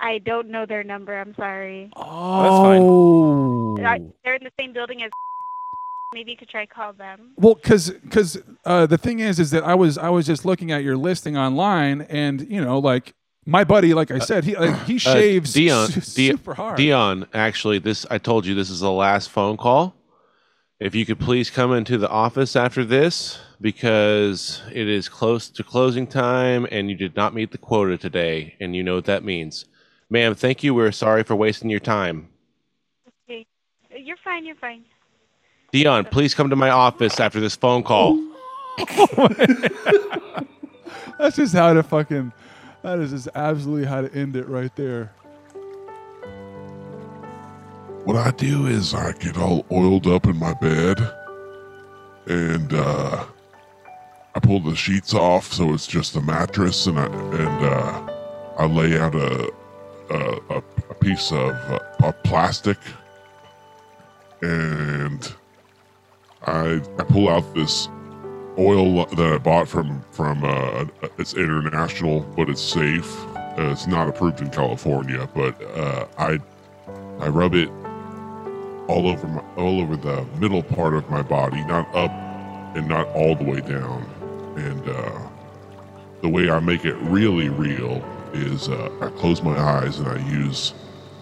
I don't know their number. I'm sorry. Oh. They're they're in the same building as. [LAUGHS] Maybe you could try call them. Well, because because uh, the thing is, is that I was I was just looking at your listing online, and you know, like my buddy, like I said, he like, [CLEARS THROAT] he Uh, shaves Dion, [LAUGHS] su- super hard. Dion, actually, this I told you this is the last phone call. If you could please come into the office after this because it is close to closing time and you did not meet the quota today, and you know what that means. Ma'am, thank you. We're sorry for wasting your time. Okay, you're fine. You're fine. Dion, please come to my office after this phone call. [LAUGHS] That's just how to fucking. That is just absolutely how to end it right there. What I do is I get all oiled up in my bed and uh, I pull the sheets off so it's just a mattress and I, and uh, I lay out a, a, a, piece of uh, of plastic and I, I pull out this oil that I bought from from uh, it's international but it's safe. Uh, it's not approved in California, but uh, I I rub it all over my all over the middle part of my body, not up and not all the way down. And uh, the way I make it really real is uh, I close my eyes and I use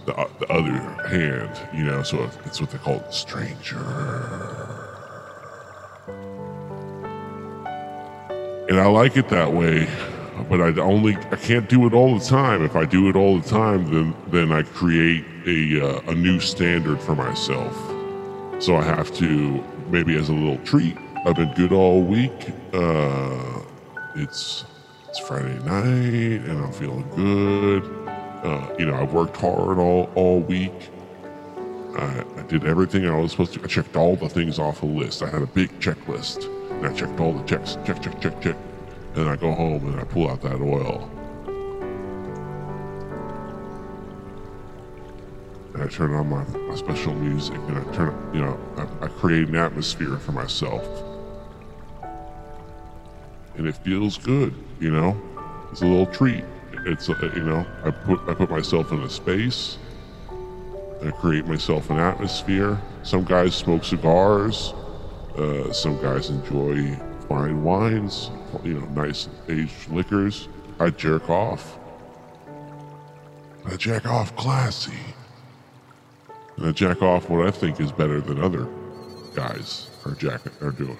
the, uh, the other hand, you know. So it's what they call stranger. And I like it that way, but I only I can't do it all the time. If I do it all the time, then then I create a uh, a new standard for myself. So I have to maybe as a little treat. I've been good all week. Uh, it's it's Friday night and I'm feeling good. Uh, you know, I worked hard all all week. I, I did everything I was supposed to. I checked all the things off the list. I had a big checklist, and I checked all the checks. Check, check, check, check. and I go home and I pull out that oil. And I turn on my, my special music and I turn, you know, I, I create an atmosphere for myself. And it feels good, you know? It's a little treat. It's, a, you know, I put, I put myself in a space. I create myself an atmosphere. Some guys smoke cigars. Uh, some guys enjoy fine wines, you know, nice aged liquors. I jerk off. I jack off classy. And I jack off what I think is better than other guys are jacking are doing.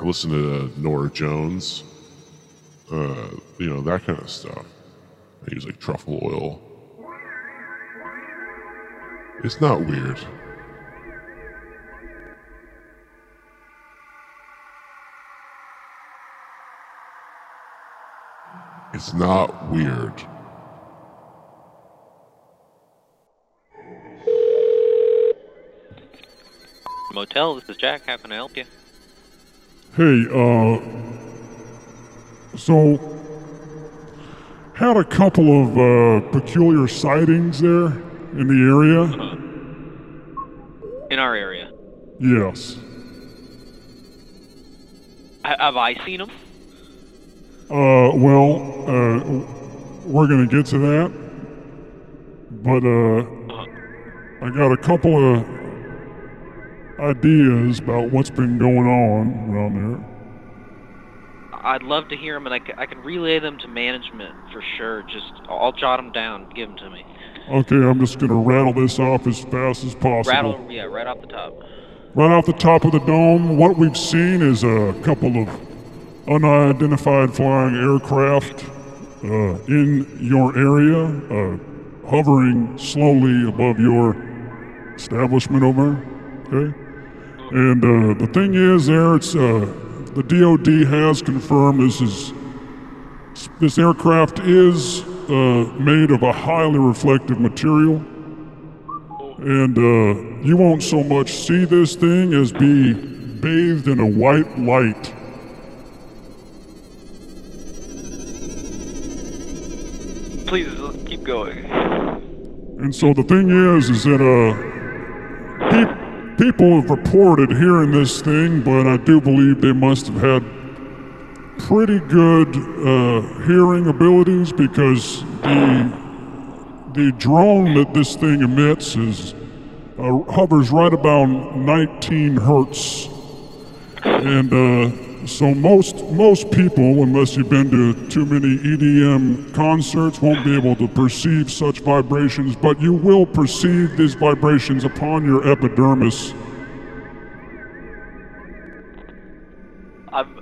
I listen to Norah Jones, uh, you know, that kind of stuff. I use like truffle oil. It's not weird. It's not weird. Motel, this is Jack. How can I help you? Hey, uh, so had a couple of uh, peculiar sightings there in the area. In our area. Yes. Ha- have I seen them? Uh, well, uh, we're gonna get to that, but uh, I got a couple of ideas about what's been going on around there. I'd love to hear them, and I, c- I can relay them to management for sure. Just I'll jot them down. Give them to me. Okay, I'm just gonna rattle this off as fast as possible. Rattle, yeah, right off the top. Right off the top of the dome, what we've seen is a couple of unidentified flying aircraft uh, in your area, uh, hovering slowly above your establishment over. Okay? And uh, the thing is, there, it's uh, the DoD has confirmed this is this aircraft is uh, made of a highly reflective material. And uh, you won't so much see this thing as be bathed in a white light. Please keep going. And so the thing is, is that uh, people have reported hearing this thing, but I do believe they must have had pretty good uh, hearing abilities because the the drone that this thing emits is uh, hovers right about 19 hertz, and uh, so most most people, unless you've been to too many EDM concerts, won't be able to perceive such vibrations. But you will perceive these vibrations upon your epidermis. I'm,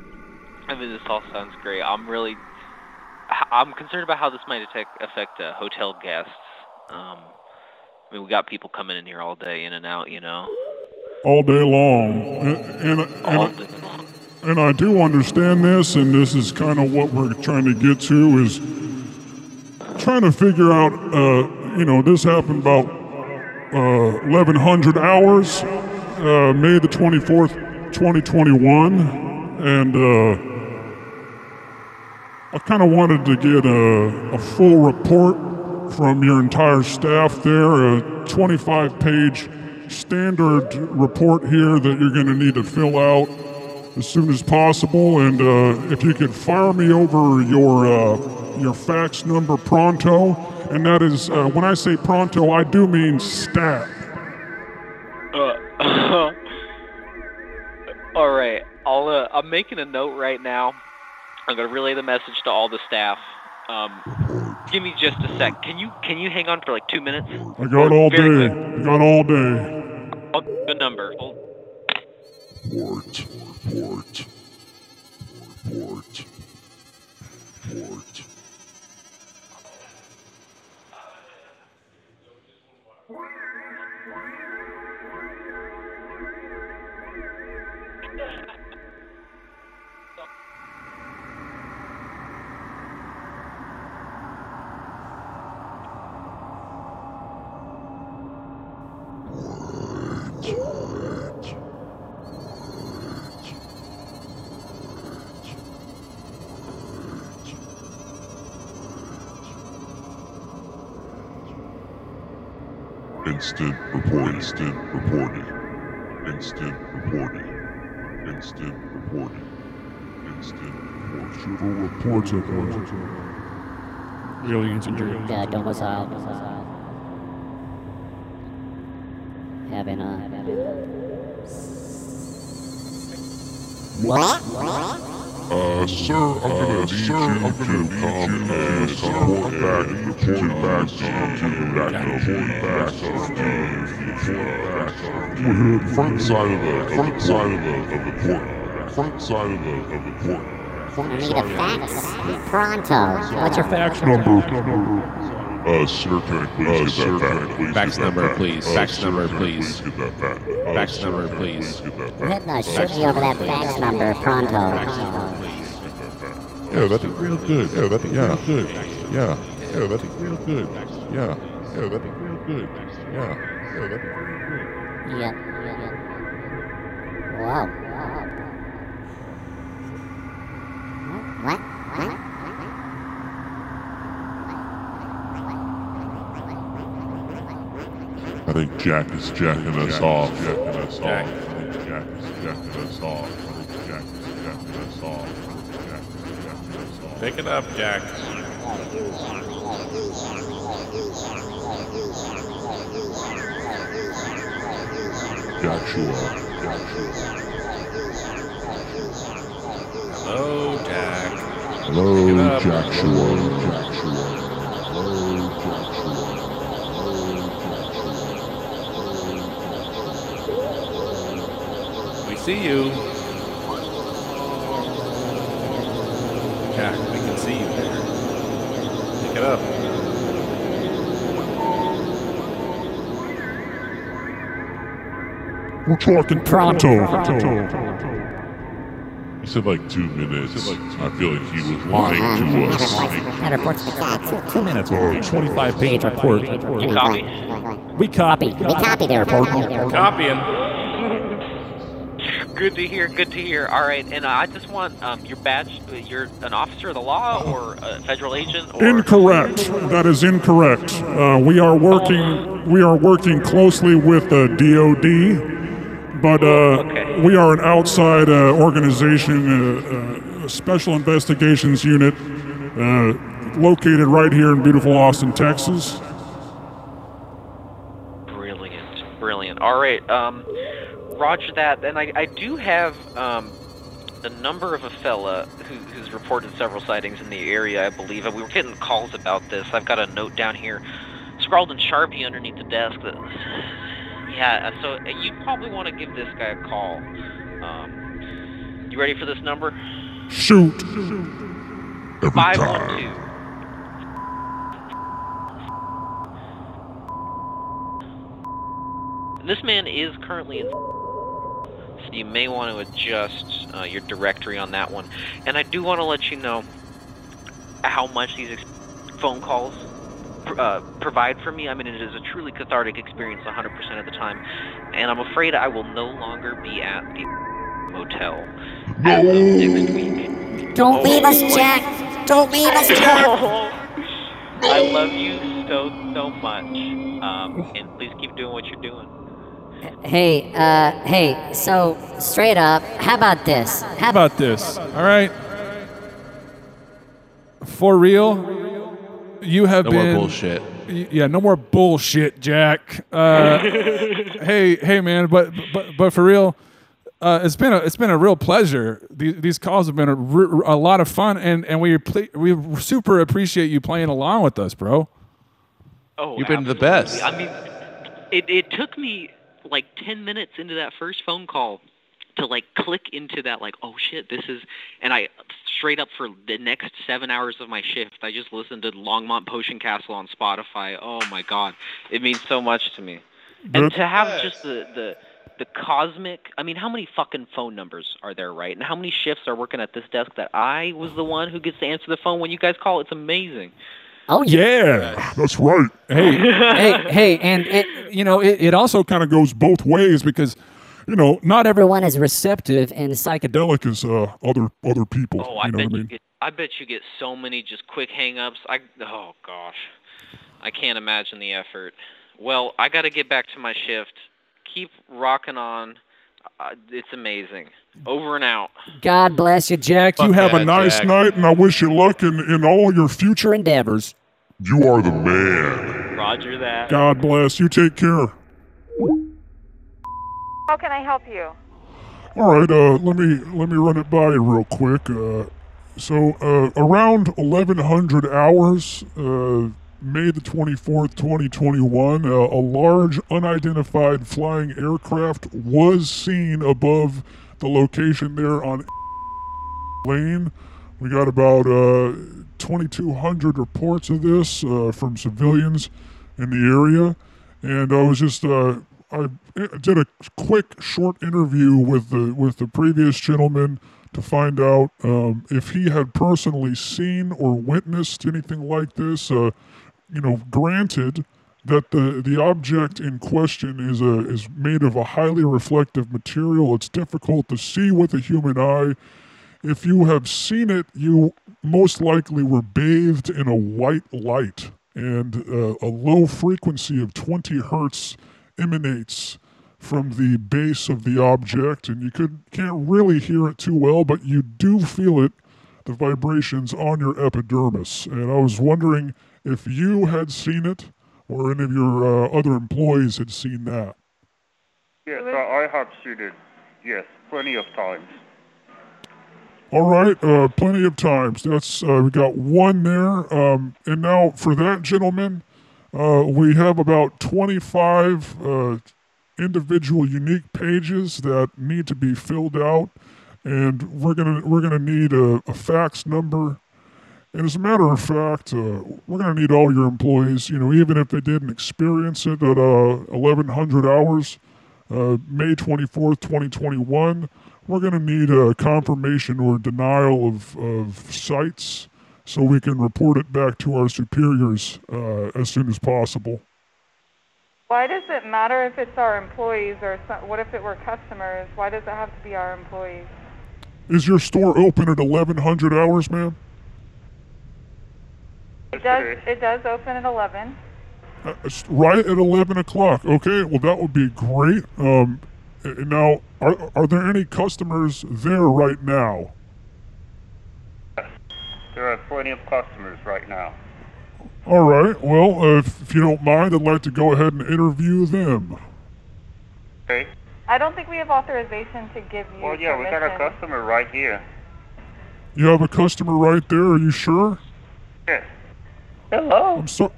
I mean, this all sounds great. I'm really, I'm concerned about how this might affect, affect uh, hotel guests. Um, I mean, we got people coming in here all day, in and out, you know. all day long. And, and, All day long. And I do understand this, and this is kind of what we're trying to get to is trying to figure out, uh, you know, this happened about uh, 1100 hours, uh, May the 24th, 2021, and uh, I kind of wanted to get a, a full report from your entire staff there, a 25 page standard report here that you're going to need to fill out as soon as possible. And uh, if you could fire me over your, uh, your fax number pronto, and that is, uh, when I say pronto, I do mean stat. Uh, [LAUGHS] all right, I'll. Uh, I'm making a note right now. I'm gonna relay the message to all the staff. Um, give me just a sec. Can you can you hang on for like two minutes? I got all Very day. I got all day. I'll a number. Report, report, report, report. Civil reports of Aliens and dreams. Yeah, domicile. Having a. What? Uh, sir, I'm gonna need you to come and report back, report back to back, report back to We're here at the front side of the front side of the of the port, front side of the of the port. I need a fax. Pronto. What's your fax number? Uh, sir, can I please Uh, get sir, that can back? please Fax get that number, back? please. Uh, Fax sir, number, please. get that back? Uh, Fax sir, number, please. get that We're back? hitting a shoot you over that fax number. Pronto. Yeah, that'd be real good. Yeah, that'd be real good. Yeah, yeah, that'd be real good. Yeah, yeah, that'd be real good. Yeah, yeah, that'd be real good. Yep. Wow. What? What? I think Jack is jacking us off. Jacking us off. I think Jack is jacking us off. I think Jack is jacking us off. I think Jack is jacking us off. Pick it up, Jack. Joshua. Hello, Jack. Hello, Pick. Joshua. Joshua. We see you. Jack, we can see you there. Pick it up. We're talking Pronto. He said like two minutes. I feel like he was lying to us. That report's two, two minutes. Oh, 25 page report. You copy? We copy. We copy the report. Copying. [LAUGHS] Good to hear. Good to hear. All right, and uh, I just want um, your badge. You're an officer of the law or a federal agent or Incorrect. That is incorrect. Uh, we are working. We are working closely with the DoD, but uh, we are an outside uh, organization, uh, uh, special investigations unit, uh, located right here in beautiful Austin, Texas. Brilliant, brilliant. All right, um, Roger that. And I, I do have um, the number of a fella who, who's reported several sightings in the area. I believe we were getting calls about this. I've got a note down here, scrawled in Sharpie underneath the desk. That, yeah, so uh, you probably want to give this guy a call. Um, you ready for this number? Shoot. Every Five one time. two. This man is currently in. So you may want to adjust uh, your directory on that one. And I do want to let you know how much these ex- phone calls pr- uh, provide for me. I mean, it is a truly cathartic experience 100% of the time. And I'm afraid I will no longer be at the motel as of next week. Don't leave us, Jack. Don't leave us, Jack. [LAUGHS] I love you so, so much. Um, and please keep doing what you're doing. Hey, uh, hey, so straight up, how about this? How about this? All right. For real, you have No more been bullshit. Yeah, no more bullshit, Jack. Uh, [LAUGHS] hey, hey, man, but but but for real, uh, it's been a it's been a real pleasure. These, these calls have been a lot of fun, and and we ple- we super appreciate you playing along with us, bro. Oh, You've been the best. I mean, it, it took me like 10 minutes into that first phone call to like click into that like oh shit this is and I straight up for the next 7 hours of my shift I just listened to Longmont Potion Castle on Spotify. Oh my god. It means so much to me. And to have just the the the cosmic I mean how many fucking phone numbers are there right? And how many shifts are working at this desk that I was the one who gets to answer the phone when you guys call? It's amazing. Oh Yeah, that's right. Hey, [LAUGHS] hey, hey, and it, you know it, it also kind of goes both ways because you know not Everyone is receptive and psychedelic. as uh, other other people. Oh, I you know bet what I you mean? get. I bet you get so many just quick hang-ups. I oh gosh, I can't imagine the effort. Well, I got to get back to my shift. Keep rocking on. Uh, it's amazing. Over and out. God bless you, Jack. You have a nice night, and I wish you luck in, in all your future endeavors. You are the man. Roger that. God bless. You take care. How can I help you? All right, uh, let me let me run it by you real quick. Uh, so uh, around 1100 hours, uh, May the 24th, 2021, uh, a large unidentified flying aircraft was seen above the location there on [LAUGHS] Lane. We got about uh, 2,200 reports of this from civilians in the area, and I was just I did a quick short interview with the with the previous gentleman to find out um, if he had personally seen or witnessed anything like this. Uh, you know, granted that the the object in question is a is made of a highly reflective material. It's difficult to see with a human eye. If you have seen it, you most likely were bathed in a white light, and uh, a low frequency of 20 hertz emanates from the base of the object, and you could can't really hear it too well, but you do feel it, the vibrations on your epidermis. And I was wondering if you had seen it, or any of your uh, other employees had seen that. Yes, I have seen it. Yes, plenty of times. All right, uh, plenty of times. That's uh, we got one there, um, and now for that gentleman, uh, we have about twenty-five uh, individual unique pages that need to be filled out, and we're gonna we're gonna need a, a fax number. And as a matter of fact, uh, we're gonna need all your employees. You know, even if they didn't experience it at uh, eleven hundred hours, uh, May twenty-fourth, twenty twenty-one we're going to need a confirmation or denial of, of sites so we can report it back to our superiors uh, as soon as possible. Why does it matter if it's our employees or some, what if it were customers? Why does it have to be our employees? Is your store open at 1100 hours, ma'am? It does. It does open at 11. Uh, right at 11 o'clock. Okay, well, that would be great. Um, now, are, are there any customers there right now? There are plenty of customers right now. All right, well, uh, if, if you don't mind, I'd like to go ahead and interview them. Okay. I don't think we have authorization to give you Well, yeah, we got a customer right here. You have a customer right there, are you sure? Yes. Hello. I'm, so,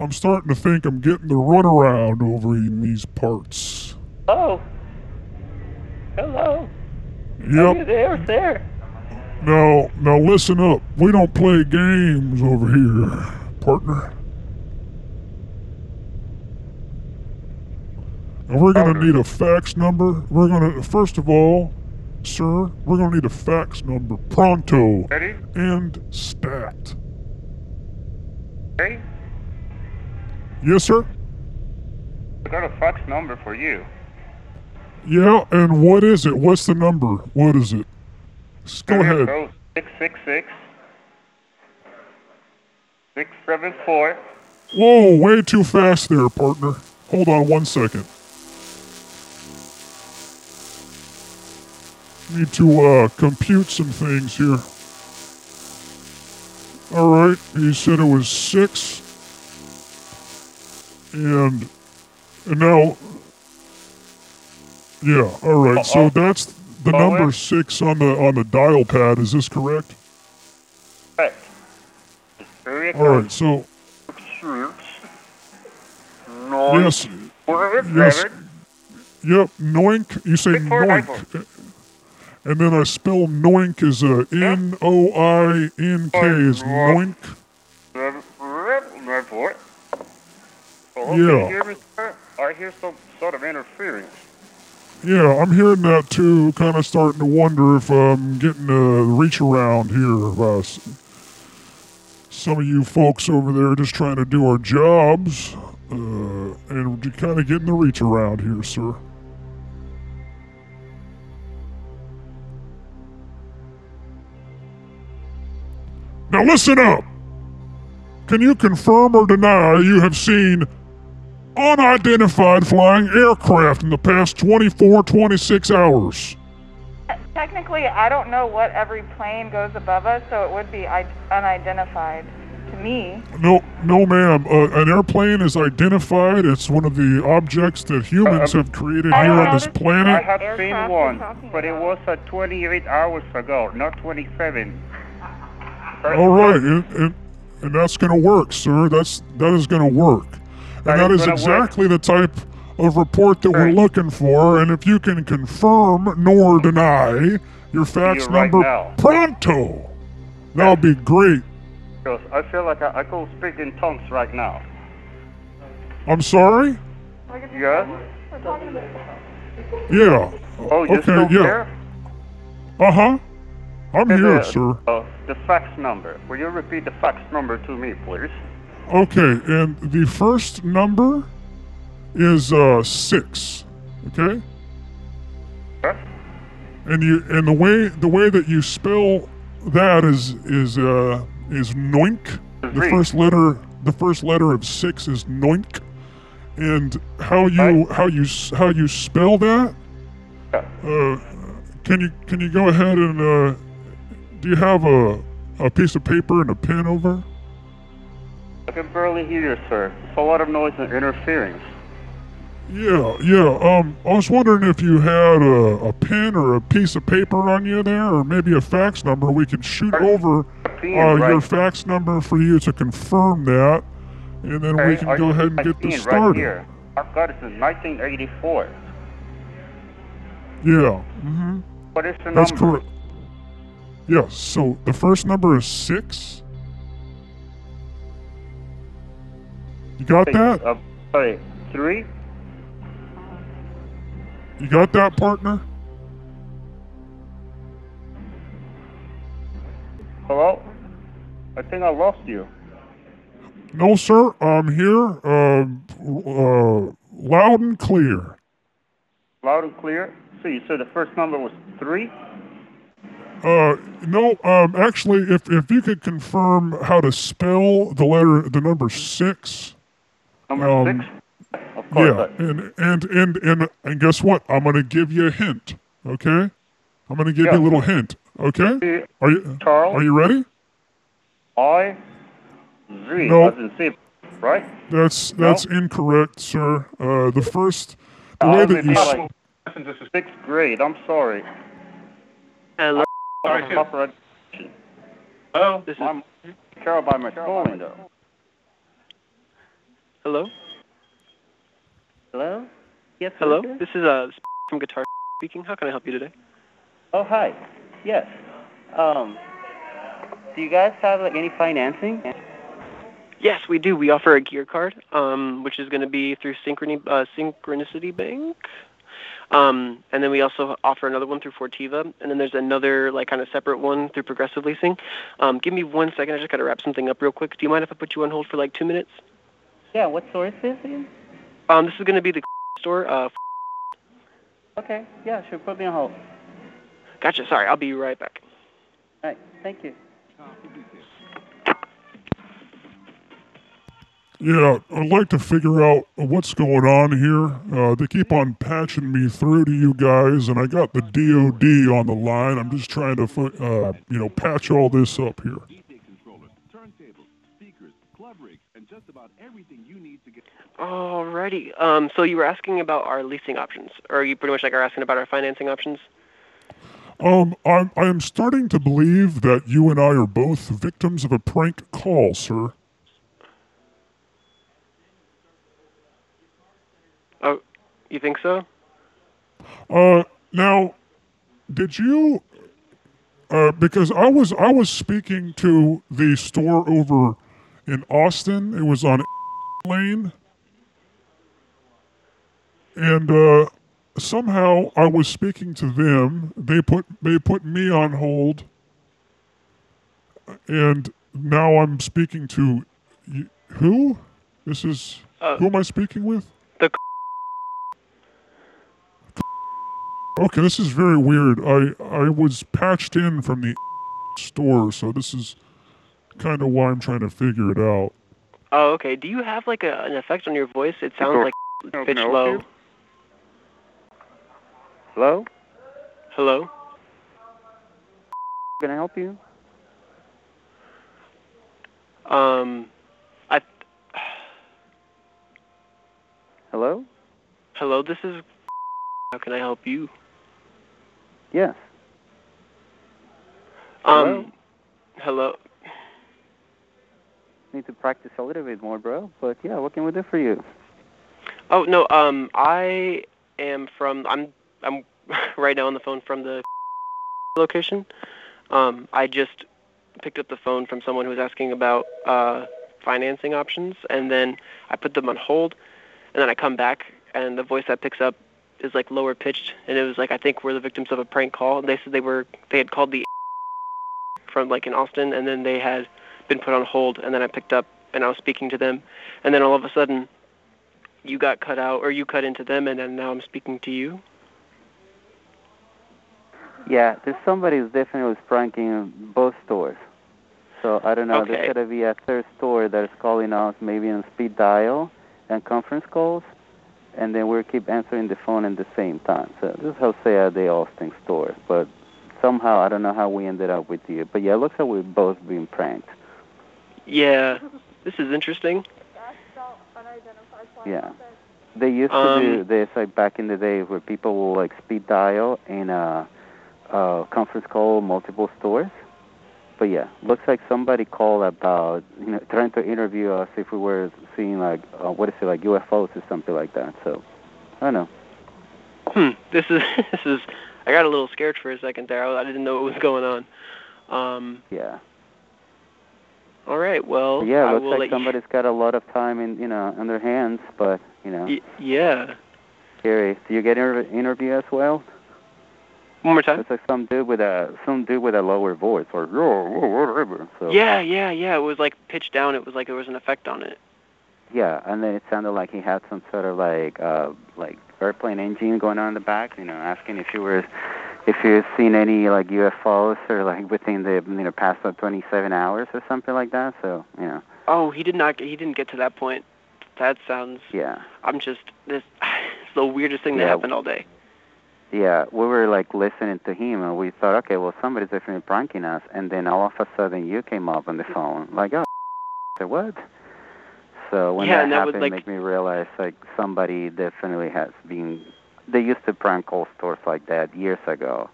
I'm starting to think I'm getting the runaround over in these parts. Oh. Hello. Yep. there? There. Now, now listen up. We don't play games over here, partner. And we're gonna need a fax number. We're gonna, first of all, sir, we're gonna need a fax number pronto Ready? and stat. Hey, Yes, sir. I got a fax number for you. Yeah, and what is it? What's the number? What is it? S- Go ahead. Go six six six six seven four. Whoa, way too fast there, partner. Hold on one second. Need to uh, compute some things here. All right, you said it was six, and and now, yeah. All right, so that's the Oh, number six on the on the dial pad. Is this correct? Correct. All right, so yes, yes. Yep, Noink. You say Noink. And then I spell Noink as uh, a N O I N K oh, is Noink. Seven, nine, four. Oh, Yeah. okay, hear me, sir? I hear some sort of interference. Yeah, I'm hearing that too. Kind of starting to wonder if I'm getting a reach around here. Some of you folks over there just trying to do our jobs, uh, and we're kind of getting the reach around here, sir. Now listen up. Can you confirm or deny you have seen unidentified flying aircraft in the past 24, 26 hours. Technically, I don't know what every plane goes above us, so it would be unidentified to me. No, no, ma'am. Uh, an airplane is identified. It's one of the objects that humans have created here on this planet. I planet. have seen one, but it was uh, 28 hours ago, not 27. All right, and, and, and that's going to work, sir. That's that is going to work, and That is exactly the type of report that we're looking for. And if you can confirm nor deny your fax you number now. pronto, that would be great. Because I feel like I, I could speak in tongues right now. I'm sorry. Yes? Yeah. Oh, you're okay. still yeah. there? Uh huh. I'm here, sir. Uh, the fax number. Will you repeat the fax number to me, please? Okay, and the first number is uh six. Okay. And you and the way the way that you spell that is is uh is noink. The first letter the first letter of six is noink. And how you how you how you spell that? Uh, can you can you go ahead and uh, do you have a a piece of paper and a pen over? I can barely hear you, sir. It's a lot of noise and interference. Yeah, yeah. Um, I was wondering if you had a, a pen or a piece of paper on you there, or maybe a fax number. We can shoot over uh, pen, your fax number for you to confirm that, and then we can go ahead and get this started. Right here. I've got it since 1984. Yeah. Mm-hmm. What is the That's number? correct. Yes. So the first number is six. You got that? Uh, sorry, three? You got that, partner? Hello? I think I lost you. No, sir. I'm here. Uh, uh, loud and clear. Loud and clear. So you said the first number was three? Uh, no, um, actually, if, if you could confirm how to spell the letter, the number six. Number um, six? Of course. Yeah, and, and, and, and, and guess what? I'm going to give you a hint, okay? I'm going to give you a little hint, okay? Are you, Charles? are you ready? I Z No. as in zip, right? That's, that's incorrect, sir. Uh, the first, the I way only that you, did, s- like, this is sixth grade. I'm sorry. Hello. Sorry, Papa. Oh, this is. I'm care about my phone though. Hello. Hello? Yes. Hello. is this? This is uh from Guitar speaking. How can I help you today? Oh, hi. Yes. Um, do you guys have like any financing? Yes, we do. We offer a gear card, um, which is going to be through Synchrony, uh, Synchronicity Bank. Um, and then we also offer another one through Fortiva, and then there's another like kind of separate one through Progressive Leasing. Um, give me one second. I just got to wrap something up real quick. Do you mind if I put you on hold for like two minutes? Yeah. What store is this again? Um, this is going to be the [LAUGHS] store. Uh, Okay. Yeah. Sure. Put me on hold. gotcha. Sorry, I'll be right back. All right. Thank you. yeah, I'd like to figure out what's going on here. Uh, they keep on patching me through to you guys, and I got the DOD on the line. I'm just trying to, uh, you know, patch all this up here. Alrighty. Um, so you were asking about our leasing options, or you pretty much like are asking about our financing options? Um, I'm, I am starting to believe that you and I are both victims of a prank call, sir. Oh, you think so? Uh, now, did you? Uh, because I was I was speaking to the store over in Austin. It was on Lane, and uh, somehow I was speaking to them. They put they put me on hold, and now I'm speaking to y- who? This is who am I speaking with? The Okay, this is very weird. I I was patched in from the store, so this is kind of why I'm trying to figure it out. Oh, okay. Do you have like a, an effect on your voice? It sounds like Can I pitch help low. Hello? Hello. Can I help you? Um, I. Hello? Hello. This is. How can I help you? Yes. Um. Hello. Need to practice a little bit more, bro. But yeah, what can we do for you? Oh no. Um. I am from. I'm. I'm [LAUGHS] right now on the phone from the [LAUGHS] location. Um. I just picked up the phone from someone who was asking about uh financing options, and then I put them on hold, and then I come back, and the voice that picks up is like lower pitched, and it was like I think we're the victims of a prank call. And they said they were they had called the [LAUGHS] from like in Austin, and then they had been put on hold, and then I picked up and I was speaking to them, and then all of a sudden you got cut out or you cut into them, and then now I'm speaking to you. Yeah, there's somebody who's definitely was pranking both stores. So I don't know. Okay. There's gotta be a third store that is calling us maybe on speed dial and conference calls, and then we keep answering the phone at the same time. So this is Jose at the Austin store, but somehow I don't know how we ended up with you. But yeah, it looks like we've both been pranked. Yeah, this is interesting. Yeah. They used to Um, do this like back in the day where people will like speed dial in a, a conference call multiple stores. But yeah, looks like somebody called about you know trying to interview us if we were seeing like uh, what is it like UFOs or something like that. So I don't know. Hmm. This is [LAUGHS] this is. I got a little scared for a second there. I, I didn't know what was going on. Um. Yeah. All right. Well. Yeah, I looks like somebody's got a lot of time in you know on their hands, but you know you. Y- yeah. scary. Do you get inter- interview as well? One more time. It's like some dude with a some dude with a lower voice or whatever. So Yeah, yeah, yeah. It was like pitched down. It was like there was an effect on it. Yeah, and then it sounded like he had some sort of like uh like airplane engine going on in the back, you know, asking if you were if you've seen any like UFOs or like within the you know past like, 27 hours or something like that. So you know, Oh, he did not. He didn't get to that point. That sounds. yeah, I'm just this. [SIGHS] It's the weirdest thing that Yeah. happened all day. yeah, we were like listening to him and we thought, okay, well somebody's definitely pranking us, and then all of a sudden you came up on the phone, like oh, I [LAUGHS] said, what? So when Yeah, that that happened, like- make me realize like somebody definitely has been. They used to prank call stores like that years ago.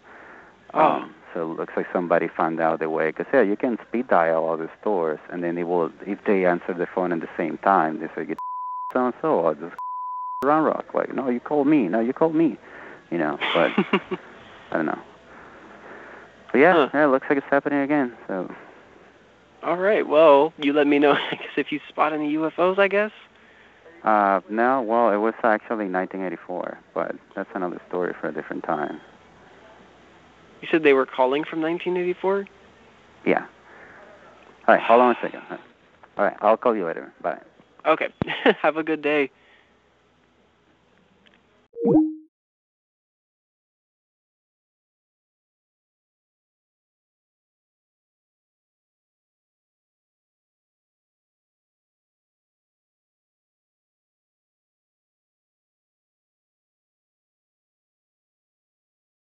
Oh. Um, so it looks like somebody found out the way. Because, yeah, you can speed dial all the stores, and then they will, if they answer the phone at the same time, they say, get [LAUGHS] so and so, or just [LAUGHS] round rock. Like, no, you called me. No, you called me. You know, but [LAUGHS] I don't know. But yeah, yeah, it looks like it's happening again. So, All right. Well, you let me know I guess if you spot any UFOs. I guess. Uh, no, well, it was actually 1984, but that's another story for a different time. You said they were calling from 1984. Yeah. All right, hold on a second. All right, I'll call you later. Bye. Okay. [LAUGHS] Have a good day.